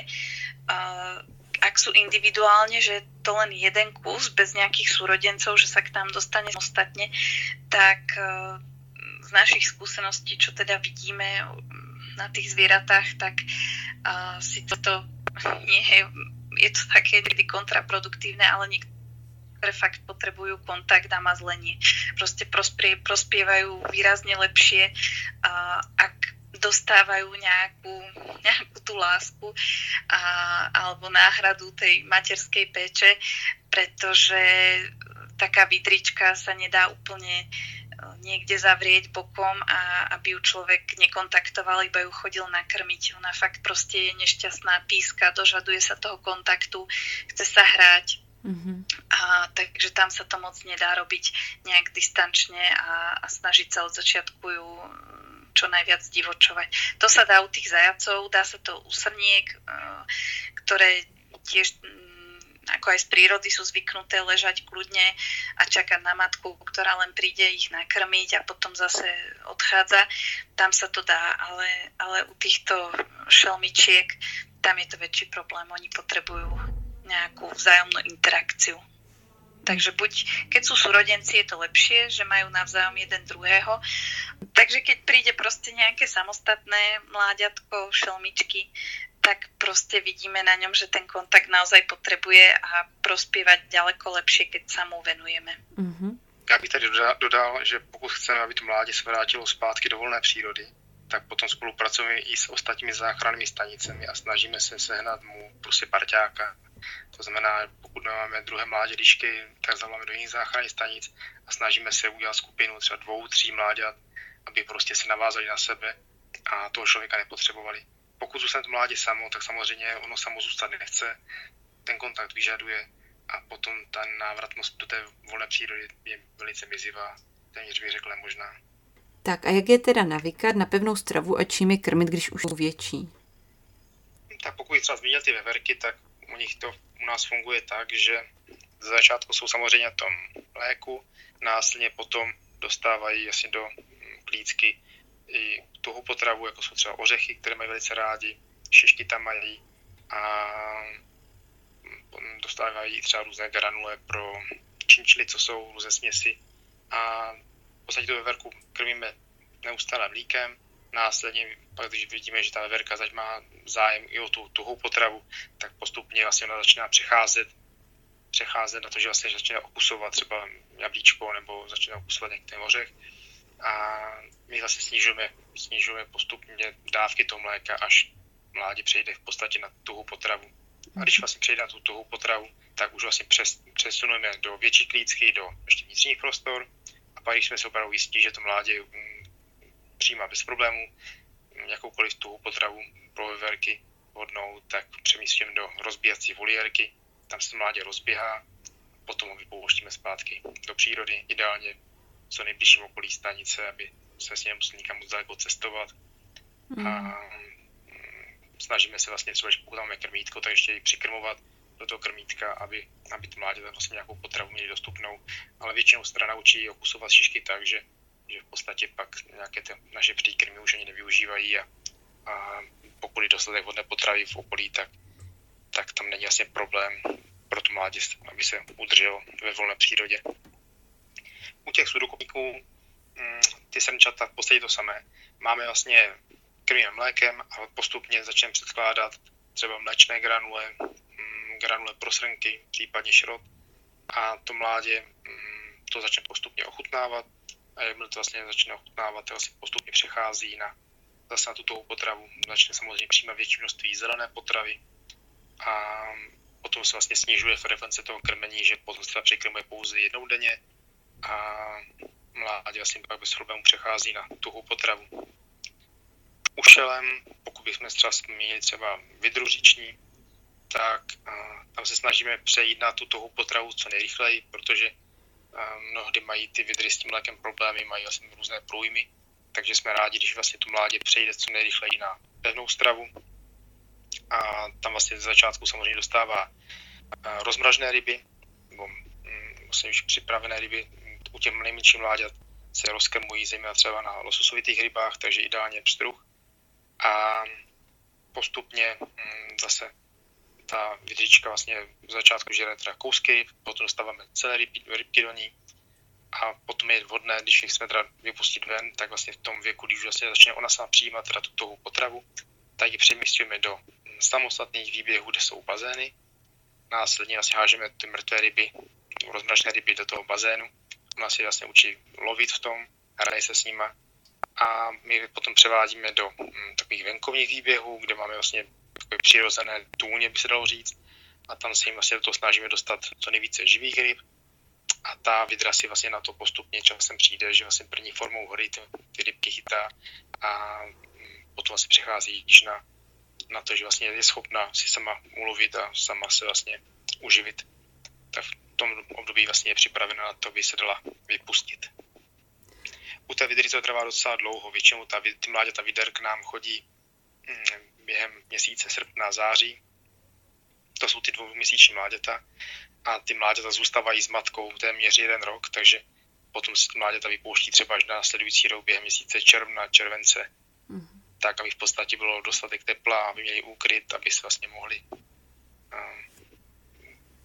uh, ak sú individuálne, že to len jeden kus bez nejakých súrodencov, že sa k nám dostane samostatne, tak z našich skúseností, čo teda vidíme na tých zvieratách, tak si toto nie je, je to také niekedy kontraproduktívne, ale niektoré fakt potrebujú kontakt a mazlenie. Proste prospie, prospievajú výrazne lepšie, uh, ak dostávajú nejakú, nejakú tú lásku a, alebo náhradu tej materskej péče, pretože taká vidrička sa nedá úplne niekde zavrieť bokom a aby ju človek nekontaktoval, iba ju chodil nakrmiť. Ona fakt proste je nešťastná, píska, dožaduje sa toho kontaktu, chce sa hrať. Mm-hmm. A, takže tam sa to moc nedá robiť nejak distančne a, a snažiť sa od začiatku ju čo najviac divočovať. To sa dá u tých zajacov, dá sa to u srniek, e, ktoré tiež ako aj z prírody sú zvyknuté ležať kľudne a čakať na matku, ktorá len príde ich nakrmiť a potom zase odchádza. Tam sa to dá, ale, ale u týchto šelmičiek tam je to väčší problém. Oni potrebujú nejakú vzájomnú interakciu. Takže buď, keď sú súrodenci, je to lepšie, že majú navzájom jeden druhého. Takže keď príde proste nejaké samostatné mláďatko, šelmičky, tak proste vidíme na ňom, že ten kontakt naozaj potrebuje a prospievať ďaleko lepšie, keď sa mu venujeme. Mm-hmm. Já bych tady dodal, že pokud chceme, aby to mládě se vrátilo zpátky do volné přírody, tak potom spolupracujeme i s ostatními záchrannými stanicemi a snažíme se sehnat mu prostě parťáka. To znamená, pokud máme druhé mládě lišky, tak zavoláme do jiných záchranných stanic a snažíme se udělat skupinu třeba dvou, tří mláďat, aby prostě se navázali na sebe a toho člověka nepotřebovali pokud zůstane to mládě samo, tak samozřejmě ono samo zůstat nechce, ten kontakt vyžaduje a potom ta návratnost do té volné přírody je velice mizivá, téměř bych řekla možná. Tak a jak je teda navykat na pevnou stravu a čím je krmit, když už jsou větší? Tak pokud třeba zmínil ty veverky, tak u nich to u nás funguje tak, že ze začátku jsou samozřejmě v tom léku, následně potom dostávají jasně do klícky i tuhou potravu, jako jsou třeba ořechy, které mají velice rádi, šišky tam mají a dostávají třeba různé granule pro činčily, co jsou různé směsi. A v podstatě tu veverku krmíme neustále mlíkem, následně pak, když vidíme, že ta veverka zač má zájem i o tu tuhou potravu, tak postupně vlastně ona začíná přecházet přecházet na to, že vlastně začíná okusovat třeba jablíčko nebo začíná okusovat některý ořech a my zase snižujeme, snižujeme postupně dávky toho mléka, až mládě přejde v podstatě na tuhou potravu. A když vlastně přejde na tu tuhou potravu, tak už vlastně přes, přesunujeme do větší klícky, do ještě vnitřních prostor a pak, když jsme se opravdu jistí, že to mládě um, přijímá bez problémů jakoukoliv tuhou potravu pro veverky hodnou, tak přemístíme do rozbíjací voliérky, tam se mládě rozběhá, potom ho vypouštíme zpátky do přírody, ideálně co nejbližším okolí stanice, aby se s ním museli nikam moc daleko cestovat. Mm. A snažíme se vlastně třeba, pokud máme krmítko, tak ještě i přikrmovat do toho krmítka, aby, aby to mládě vlastně nějakou potravu měli dostupnou. Ale většinou se naučí okusovat šišky tak, že, že v podstatě pak nějaké ty naše příkrmy už ani nevyužívají a, a pokud je dostatek vodné potravy v okolí, tak, tak tam není vlastně problém pro to mládě, aby se udržel ve volné přírodě u těch sudokopíků mm, ty srnčata v podstatě to samé. Máme vlastně krmíme mlékem a postupně začneme předkládat třeba mléčné granule, mm, granule pro srnky, případně šrot a to mládě mm, to začne postupně ochutnávat a jakmile to vlastně začne ochutnávat, to vlastně postupně přechází na zase na tuto potravu. Začne samozřejmě přijímat větší množství zelené potravy a potom se vlastně snižuje frekvence toho krmení, že potom se překrmuje pouze jednou denně a mládě vlastně pak bez problémů přechází na tuhou potravu. Ušelem, pokud bychom třeba měli třeba vydružiční, tak tam se snažíme přejít na tu tuhou potravu co nejrychleji, protože mnohdy mají ty vidry s tím mlékem problémy, mají vlastně různé průjmy, takže jsme rádi, když vlastně tu mládě přejde co nejrychleji na pevnou stravu. A tam vlastně z začátku samozřejmě dostává rozmražené ryby, nebo mm, vlastně už připravené ryby. U těch nejmenších mláďat se rozkrmují zejména třeba na lososovitých rybách, takže ideálně pstruh. A postupně mm, zase ta vidřička vlastně v začátku žere teda kousky, potom dostáváme celé rybky, rybky do ní a potom je vhodné, když jich chceme teda vypustit ven, tak vlastně v tom věku, když vlastně začne ona sama přijímat teda tu potravu, tak ji přemístíme do samostatných výběhů, kde jsou bazény. Následně vlastně hážeme ty mrtvé ryby, rozmražené ryby do toho bazénu. Ona si vlastně učí lovit v tom, hraje se s nima. A my potom převádíme do hm, takových venkovních výběhů, kde máme vlastně takové přirozené tůně, by se dalo říct. A tam se jim vlastně do toho snažíme dostat co nejvíce živých ryb. A ta vidra si vlastně na to postupně časem přijde, že vlastně první formou hory ty, ty rybky chytá a potom vlastně přechází již na, na to, že vlastně je schopna si sama ulovit a sama se vlastně uživit. Tak v tom období vlastně je připravena na to, aby se dala vypustit. U té vidry to trvá docela dlouho, většinou ta, ty mláďata vider k nám chodí hm, během měsíce srpna, září. To jsou ty dvouměsíční mláďata a ty mláďata zůstávají s matkou téměř jeden rok, takže potom se mláďata vypouští třeba až na následující rok během měsíce června, července, mm-hmm. tak, aby v podstatě bylo dostatek tepla, aby měli úkryt, aby se vlastně mohli um,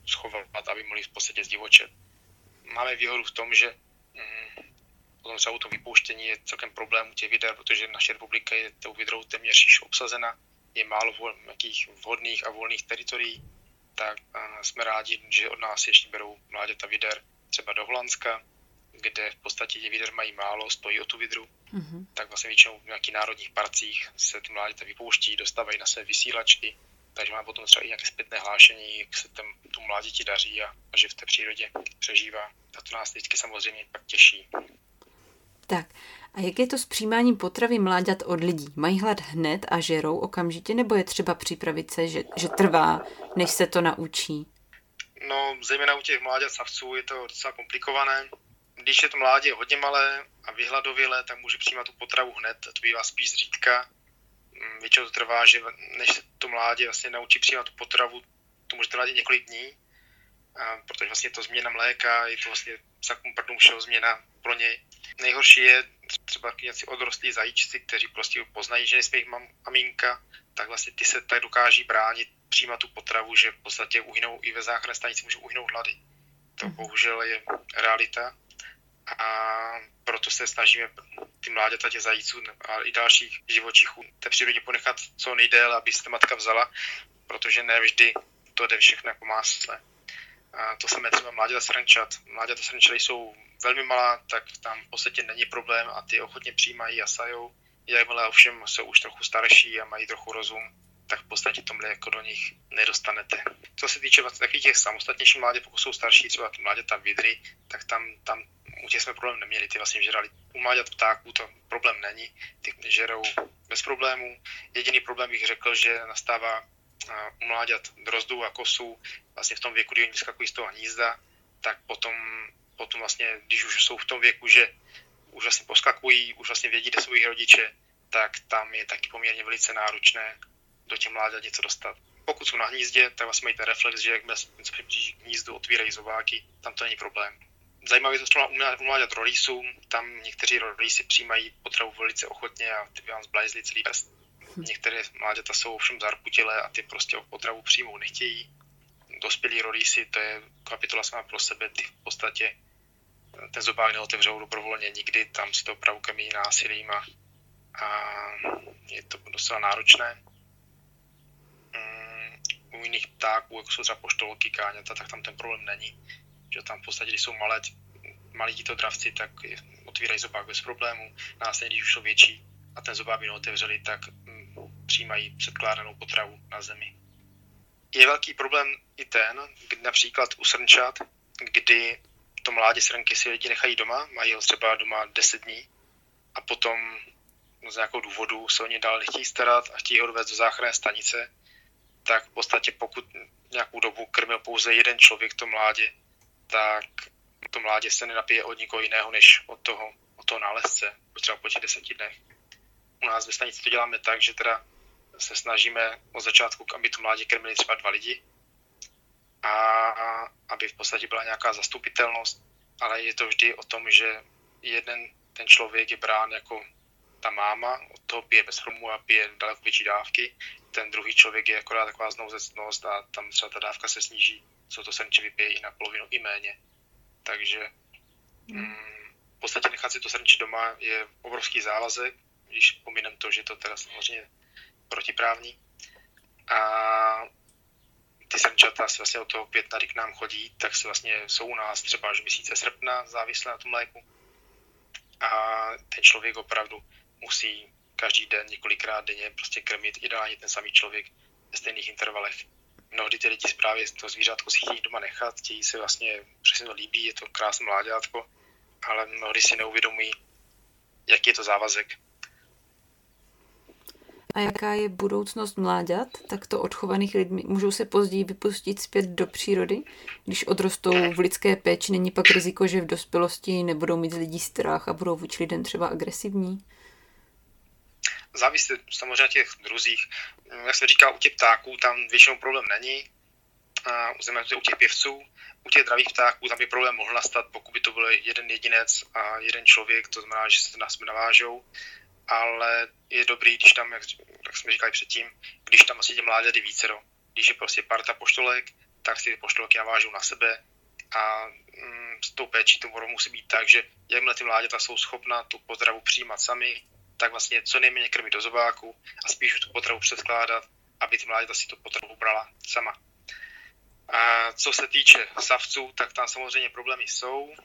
schovat, aby mohli v podstatě zdivočet. Máme výhodu v tom, že um, potom třeba u toho vypouštění je celkem problém u těch vider, protože naše republika je tou vidrou téměř již obsazena je málo nějakých vhodných a volných teritorií, tak jsme rádi, že od nás ještě berou mláďata vider třeba do Holandska, kde v podstatě ti vider mají málo, stojí o tu vidru, mm-hmm. tak vlastně většinou v nějakých národních parcích se ty mláďata vypouští, dostávají na své vysílačky, takže mám potom třeba i nějaké zpětné hlášení, jak se tam tu mláděti daří a, a že v té přírodě přežívá. A to nás vždycky samozřejmě pak těší. Tak a jak je to s přijímáním potravy mláďat od lidí? Mají hlad hned a žerou okamžitě, nebo je třeba připravit se, že, že trvá, než se to naučí? No, zejména u těch mláďat savců je to docela komplikované. Když je to mládě hodně malé a vyhladovělé, tak může přijímat tu potravu hned, to bývá spíš zřídka. Mm, většinou to trvá, že než se to mládě vlastně naučí přijímat tu potravu, to může trvat i několik dní, protože vlastně je to změna mléka, je to vlastně sakum prdům všeho změna pro něj. Nejhorší je třeba nějací odrostlí zajíčci, kteří prostě poznají, že nejsme jich maminka, tak vlastně ty se tak dokáží bránit, přijímat tu potravu, že v podstatě uhynou i ve záchranné stanici můžou uhynout hlady. To mhm. bohužel je realita a proto se snažíme ty mláďata těch zajíců a i dalších živočichů té přírodě ponechat co nejdéle, aby se matka vzala, protože ne vždy to jde všechno jako másle. A to samé třeba mláďata srnčat. Mláďata srnčely jsou velmi malá, tak tam v podstatě není problém a ty ochotně přijímají a sajou. Jakmile ovšem jsou už trochu starší a mají trochu rozum, tak v podstatě to mléko do nich nedostanete. Co se týče vlastně takových těch samostatnějších mládě, pokud jsou starší, třeba ty mláďata vidry, tak tam, tam u těch jsme problém neměli, ty vlastně žrali. U mláďat ptáků to problém není, ty žerou bez problémů. Jediný problém bych řekl, že nastává u mláďat drozdů a kosů, vlastně v tom věku, kdy oni vyskakují z toho hnízda, tak potom potom vlastně, když už jsou v tom věku, že už vlastně poskakují, už vlastně vědí, kde jsou jejich rodiče, tak tam je taky poměrně velice náročné do těch mláďat něco dostat. Pokud jsou na hnízdě, tak vlastně mají ten reflex, že jakmile se přiblíží k hnízdu, otvírají zobáky, tam to není problém. Zajímavé je to třeba u mláďat rolísů, tam někteří rolísi přijímají potravu velice ochotně a ty by vám zblajzli celý prst. Některé mláďata jsou ovšem zarputilé a ty prostě potravu přijmou nechtějí. Dospělí rolísi, to je kapitola sama pro sebe, ty v podstatě ten zobák neotevřou dobrovolně nikdy, tam si to opravdu kamí násilím a, a je to docela náročné. Mm, u jiných ptáků, jako jsou třeba poštolky, káňata, tak tam ten problém není. Že tam v podstatě, když jsou malé, malí tito dravci, tak otvírají zobák bez problému. Následně, když už jsou větší a ten zobák by neotevřeli, tak mm, přijímají předkládanou potravu na zemi. Je velký problém i ten, kdy například u srnčat, kdy to mládě srnky si lidi nechají doma, mají ho třeba doma 10 dní a potom z nějakého důvodu se o ně dál nechtějí starat a chtějí ho dovést do záchranné stanice, tak v podstatě pokud nějakou dobu krmil pouze jeden člověk to mládě, tak to mládě se nenapije od nikoho jiného, než od toho, od toho nálezce, třeba po těch deseti dnech. U nás ve stanici to děláme tak, že teda se snažíme od začátku, aby to mládě krmili třeba dva lidi, a aby v podstatě byla nějaká zastupitelnost, ale je to vždy o tom, že jeden ten člověk je brán jako ta máma, od toho pije bez chromu a pije daleko větší dávky, ten druhý člověk je akorát taková znouzecnost a tam třeba ta dávka se sníží, co to srnče vypije i na polovinu, i méně. Takže mm, v podstatě nechat si to srnče doma je obrovský závazek, když pominem to, že to teda samozřejmě protiprávní. A ty srnčata se vlastně od toho května, k nám chodí, tak se vlastně jsou u nás třeba až měsíce srpna závislé na tom mléku. A ten člověk opravdu musí každý den, několikrát denně prostě krmit ideálně ten samý člověk ve stejných intervalech. Mnohdy ty lidi zprávě to zvířátko si chtějí doma nechat, chtějí se vlastně, přesně to líbí, je to krásné mláďátko, ale mnohdy si neuvědomují, jaký je to závazek a jaká je budoucnost mláďat, takto odchovaných lidmi? Můžou se později vypustit zpět do přírody? Když odrostou v lidské péči, není pak riziko, že v dospělosti nebudou mít z lidí strach a budou vůči lidem třeba agresivní? Závisí samozřejmě těch druzích. Jak se říká, u těch ptáků tam většinou problém není. A u těch pěvců, u těch dravých ptáků tam by problém mohl nastat, pokud by to byl jeden jedinec a jeden člověk, to znamená, že se sebe navážou ale je dobrý, když tam, jak, jak jsme říkali předtím, když tam asi tě mláďady vícero. Když je prostě parta poštolek, tak si ty poštolky navážou na sebe a mm, s tou péčí to musí být tak, že jakmile ty mláďata jsou schopna tu potravu přijímat sami, tak vlastně co nejméně krmit do zobáku a spíš tu potravu předkládat, aby ty mláďata si tu potravu brala sama. A co se týče savců, tak tam samozřejmě problémy jsou,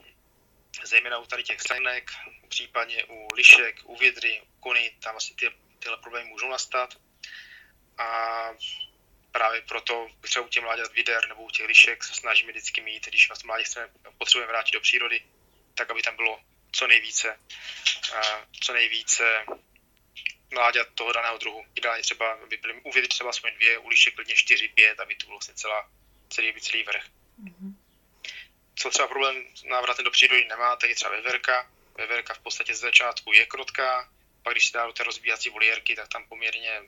zejména u tady těch sajnek, případně u lišek, u vědry, u kony, tam vlastně ty, tyhle problémy můžou nastat. A právě proto třeba u těch mláďat vider nebo u těch lišek se snažíme vždycky mít, když vlastně mládě chceme, potřebujeme vrátit do přírody, tak aby tam bylo co nejvíce, co nejvíce mláďat toho daného druhu. Ideálně třeba, aby byly u vědry třeba aspoň dvě, u lišek klidně čtyři, pět, aby to bylo vlastně celá, celý, celý vrch. Mm-hmm co třeba problém s návratem do přírody nemá, tak je třeba veverka. Veverka v podstatě z začátku je krotká, pak když se dá do té rozbíjací voliérky, tak tam poměrně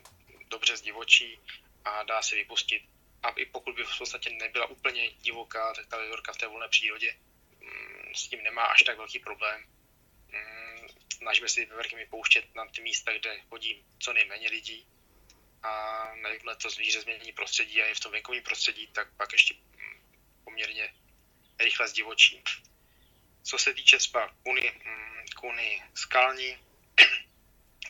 dobře zdivočí a dá se vypustit. A i pokud by v podstatě nebyla úplně divoká, tak ta veverka v té volné přírodě mm, s tím nemá až tak velký problém. Mm, snažíme se veverky vypouštět na ty místa, kde chodí co nejméně lidí. A jakmile to zvíře změní prostředí a je v tom venkovním prostředí, tak pak ještě mm, poměrně rychle zdivočí. Co se týče třeba kuny, kuny skalní,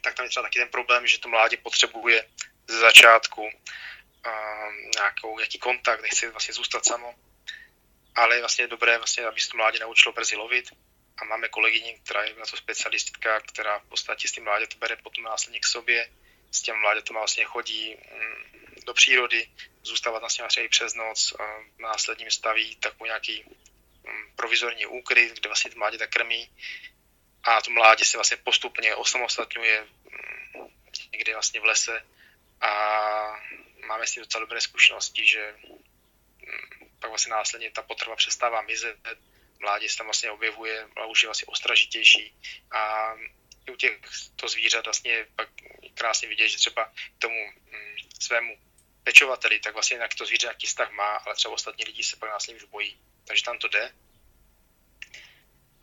tak tam je třeba taky ten problém, že to mládě potřebuje ze začátku um, nějakou, nějaký kontakt, nechce vlastně zůstat samo, ale je vlastně dobré, vlastně, aby se to mládě naučilo brzy lovit. A máme kolegyni, která je na to specialistka, která v podstatě s tím mládětem bere potom následně k sobě, s těm mládětem vlastně chodí mm, do přírody, zůstávat na třeba i přes noc, a následně staví takový nějaký mm, provizorní úkryt, kde vlastně mládě tak krmí a to mládě se vlastně postupně osamostatňuje mm, někde vlastně v lese a máme s tím docela dobré zkušenosti, že mm, pak vlastně následně ta potrava přestává mizet, mládě se tam vlastně objevuje a už je vlastně ostražitější a u těch to zvířat vlastně pak krásně vidět, že třeba tomu svému pečovateli, tak vlastně jak to zvíře nějaký vztah má, ale třeba ostatní lidi se pak následně už bojí. Takže tam to jde.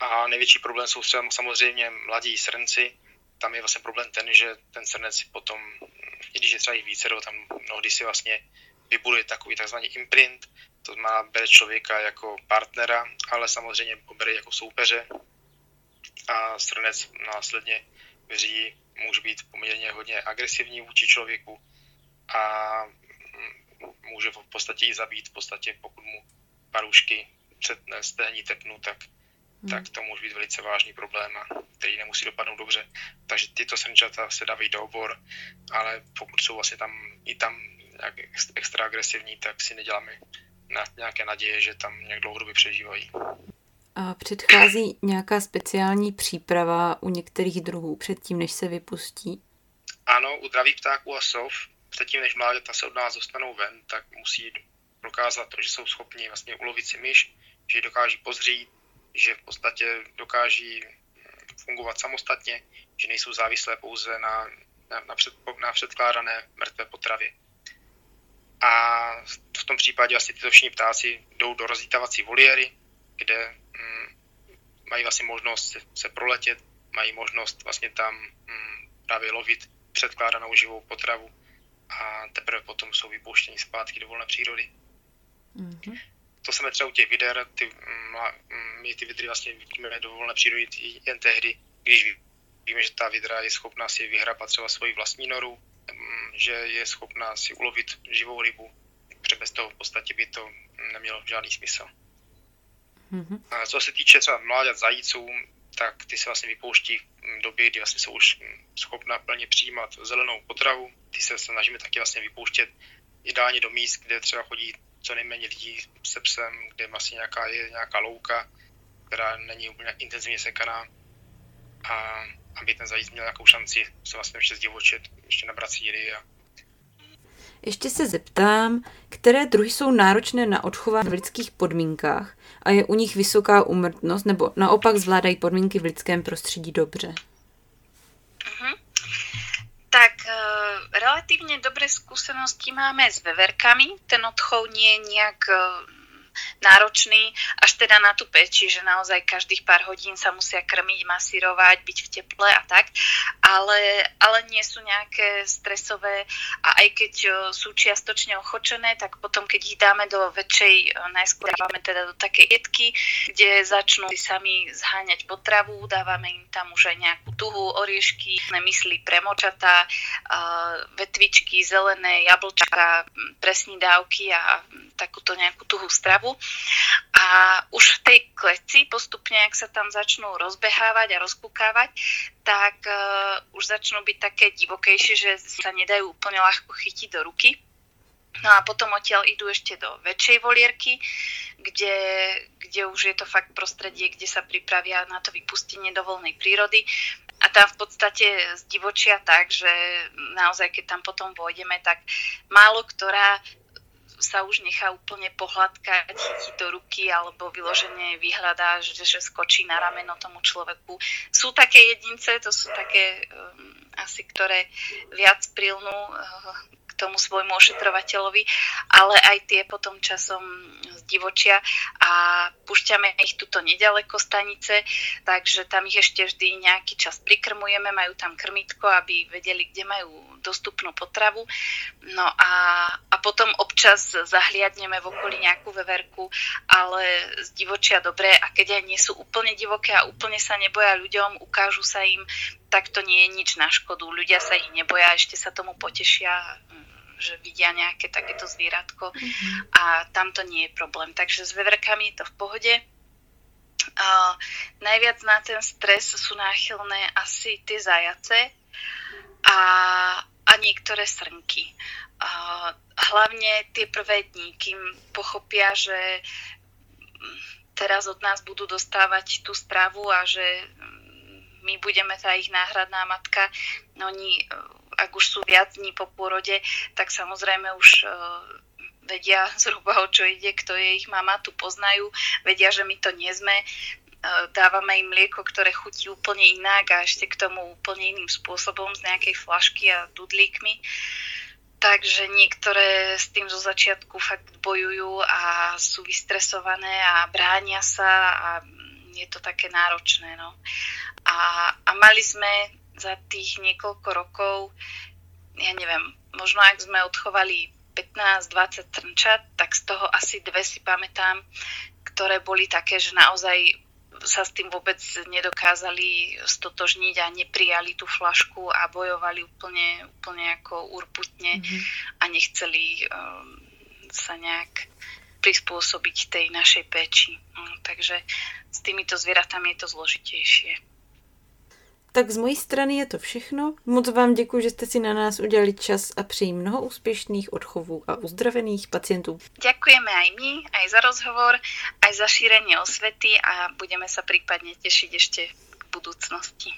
A největší problém jsou třeba samozřejmě mladí srnci. Tam je vlastně problém ten, že ten srnec potom, i když je třeba jich více, tam mnohdy si vlastně vybuduje takový takzvaný imprint, to znamená bere člověka jako partnera, ale samozřejmě bere jako soupeře a srnec následně věří, může být poměrně hodně agresivní vůči člověku a může v podstatě i zabít, v podstatě pokud mu parušky přetne stehní tepnu, tak, hmm. tak to může být velice vážný problém, a který nemusí dopadnout dobře. Takže tyto srnčata se dávají do obor, ale pokud jsou vlastně tam i tam nějak extra agresivní, tak si neděláme na nějaké naděje, že tam nějak dlouhodobě přežívají. A předchází nějaká speciální příprava u některých druhů předtím, než se vypustí? Ano, u dravých ptáků a sov předtím, než mláďata se od nás dostanou ven, tak musí prokázat to, že jsou schopni vlastně ulovit si myš, že ji dokáží pozřít, že v podstatě dokáží fungovat samostatně, že nejsou závislé pouze na, na, na, před, na předkládané mrtvé potravě. A v tom případě asi tyto všichni ptáci jdou do rozlítavací voliéry, kde mm, mají vlastně možnost se, se proletět, mají možnost vlastně tam mm, právě lovit předkládanou živou potravu a teprve potom jsou vypouštěni zpátky do volné přírody. Mm-hmm. To jsme třeba u těch vider, ty, mm, my ty vidry vlastně vidíme do volné přírody jen tehdy, když víme, že ta vidra je schopná si vyhrabat třeba svoji vlastní noru, mm, že je schopná si ulovit živou rybu, protože bez toho v podstatě by to nemělo žádný smysl. Mm-hmm. A co se týče třeba mláďat zajíců, tak ty se vlastně vypouští v době, kdy vlastně jsou už schopná plně přijímat zelenou potravu. Ty se snažíme taky vlastně vypouštět ideálně do míst, kde třeba chodí co nejméně lidí se psem, kde vlastně nějaká, je nějaká louka, která není úplně intenzivně sekaná a aby ten zajíc měl nějakou šanci se vlastně ještě zdivočit, ještě nabrat síly a ještě se zeptám, které druhy jsou náročné na odchování v lidských podmínkách a je u nich vysoká úmrtnost, nebo naopak zvládají podmínky v lidském prostředí dobře? Tak uh, relatívne dobré skúsenosti máme s veverkami. Ten odchov nie je nejak uh, náročný až teda na tú peči, že naozaj každých pár hodín sa musia krmiť, masírovať, byť v teple a tak, ale, ale nie sú nejaké stresové a aj keď sú čiastočne ochočené, tak potom keď ich dáme do väčšej, najskôr dávame teda do také jedky, kde začnú sami zháňať potravu, dávame im tam už aj nejakú tuhu, oriešky, nemyslí premočatá, vetvičky, zelené, jablčka, presní dávky a takúto nejakú tuhú stravu a už v tej kleci postupne, ak sa tam začnú rozbehávať a rozkúkávať, tak uh, už začnú byť také divokejšie, že sa nedajú úplne ľahko chytiť do ruky. No a potom odtiaľ idú ešte do väčšej volierky, kde, kde už je to fakt prostredie, kde sa pripravia na to vypustenie do voľnej prírody. A tam v podstate zdivočia tak, že naozaj keď tam potom vojdeme, tak málo ktorá sa už nechá úplne pohľadkať, chytí do ruky alebo vyloženie vyhľadá, že, že skočí na rameno tomu človeku. Sú také jedince, to sú také um, asi, ktoré viac prilnú uh, k tomu svojmu ošetrovateľovi, ale aj tie potom časom divočia a púšťame ich tuto nedaleko stanice, takže tam ich ešte vždy nejaký čas prikrmujeme, majú tam krmitko, aby vedeli, kde majú dostupnú potravu. No a, a potom občas zahliadneme v okolí nejakú veverku, ale z divočia dobré a keď aj nie sú úplne divoké a úplne sa neboja ľuďom, ukážu sa im, tak to nie je nič na škodu. Ľudia sa ich neboja, ešte sa tomu potešia že vidia nejaké takéto zvieratko mm-hmm. a tam to nie je problém. Takže s veverkami je to v pohode. Uh, najviac na ten stres sú náchylné asi tie zajace a, a niektoré srnky. Uh, hlavne tie prvé dní, kým pochopia, že teraz od nás budú dostávať tú stravu a že my budeme tá ich náhradná matka, no oni ak už sú viac dní po pôrode, tak samozrejme už e, vedia zhruba o čo ide, kto je ich mama, tu poznajú, vedia, že my to nie sme, dávame im mlieko, ktoré chutí úplne inak a ešte k tomu úplne iným spôsobom z nejakej flašky a dudlíkmi. Takže niektoré s tým zo začiatku fakt bojujú a sú vystresované a bránia sa a je to také náročné. No. A, a mali sme za tých niekoľko rokov, ja neviem, možno ak sme odchovali 15-20 trnčat, tak z toho asi dve si pamätám, ktoré boli také, že naozaj sa s tým vôbec nedokázali stotožniť a neprijali tú flašku a bojovali úplne, úplne ako urputne mm-hmm. a nechceli um, sa nejak prispôsobiť tej našej péči. Um, takže s týmito zvieratami je to zložitejšie. Tak z mojí strany je to všechno. Moc vám děkuji, že jste si na nás udělali čas a přeji mnoho úspěšných odchovů a uzdravených pacientů. Děkujeme aj my, aj za rozhovor, aj za šíření osvety a budeme se případně těšit ještě k budoucnosti.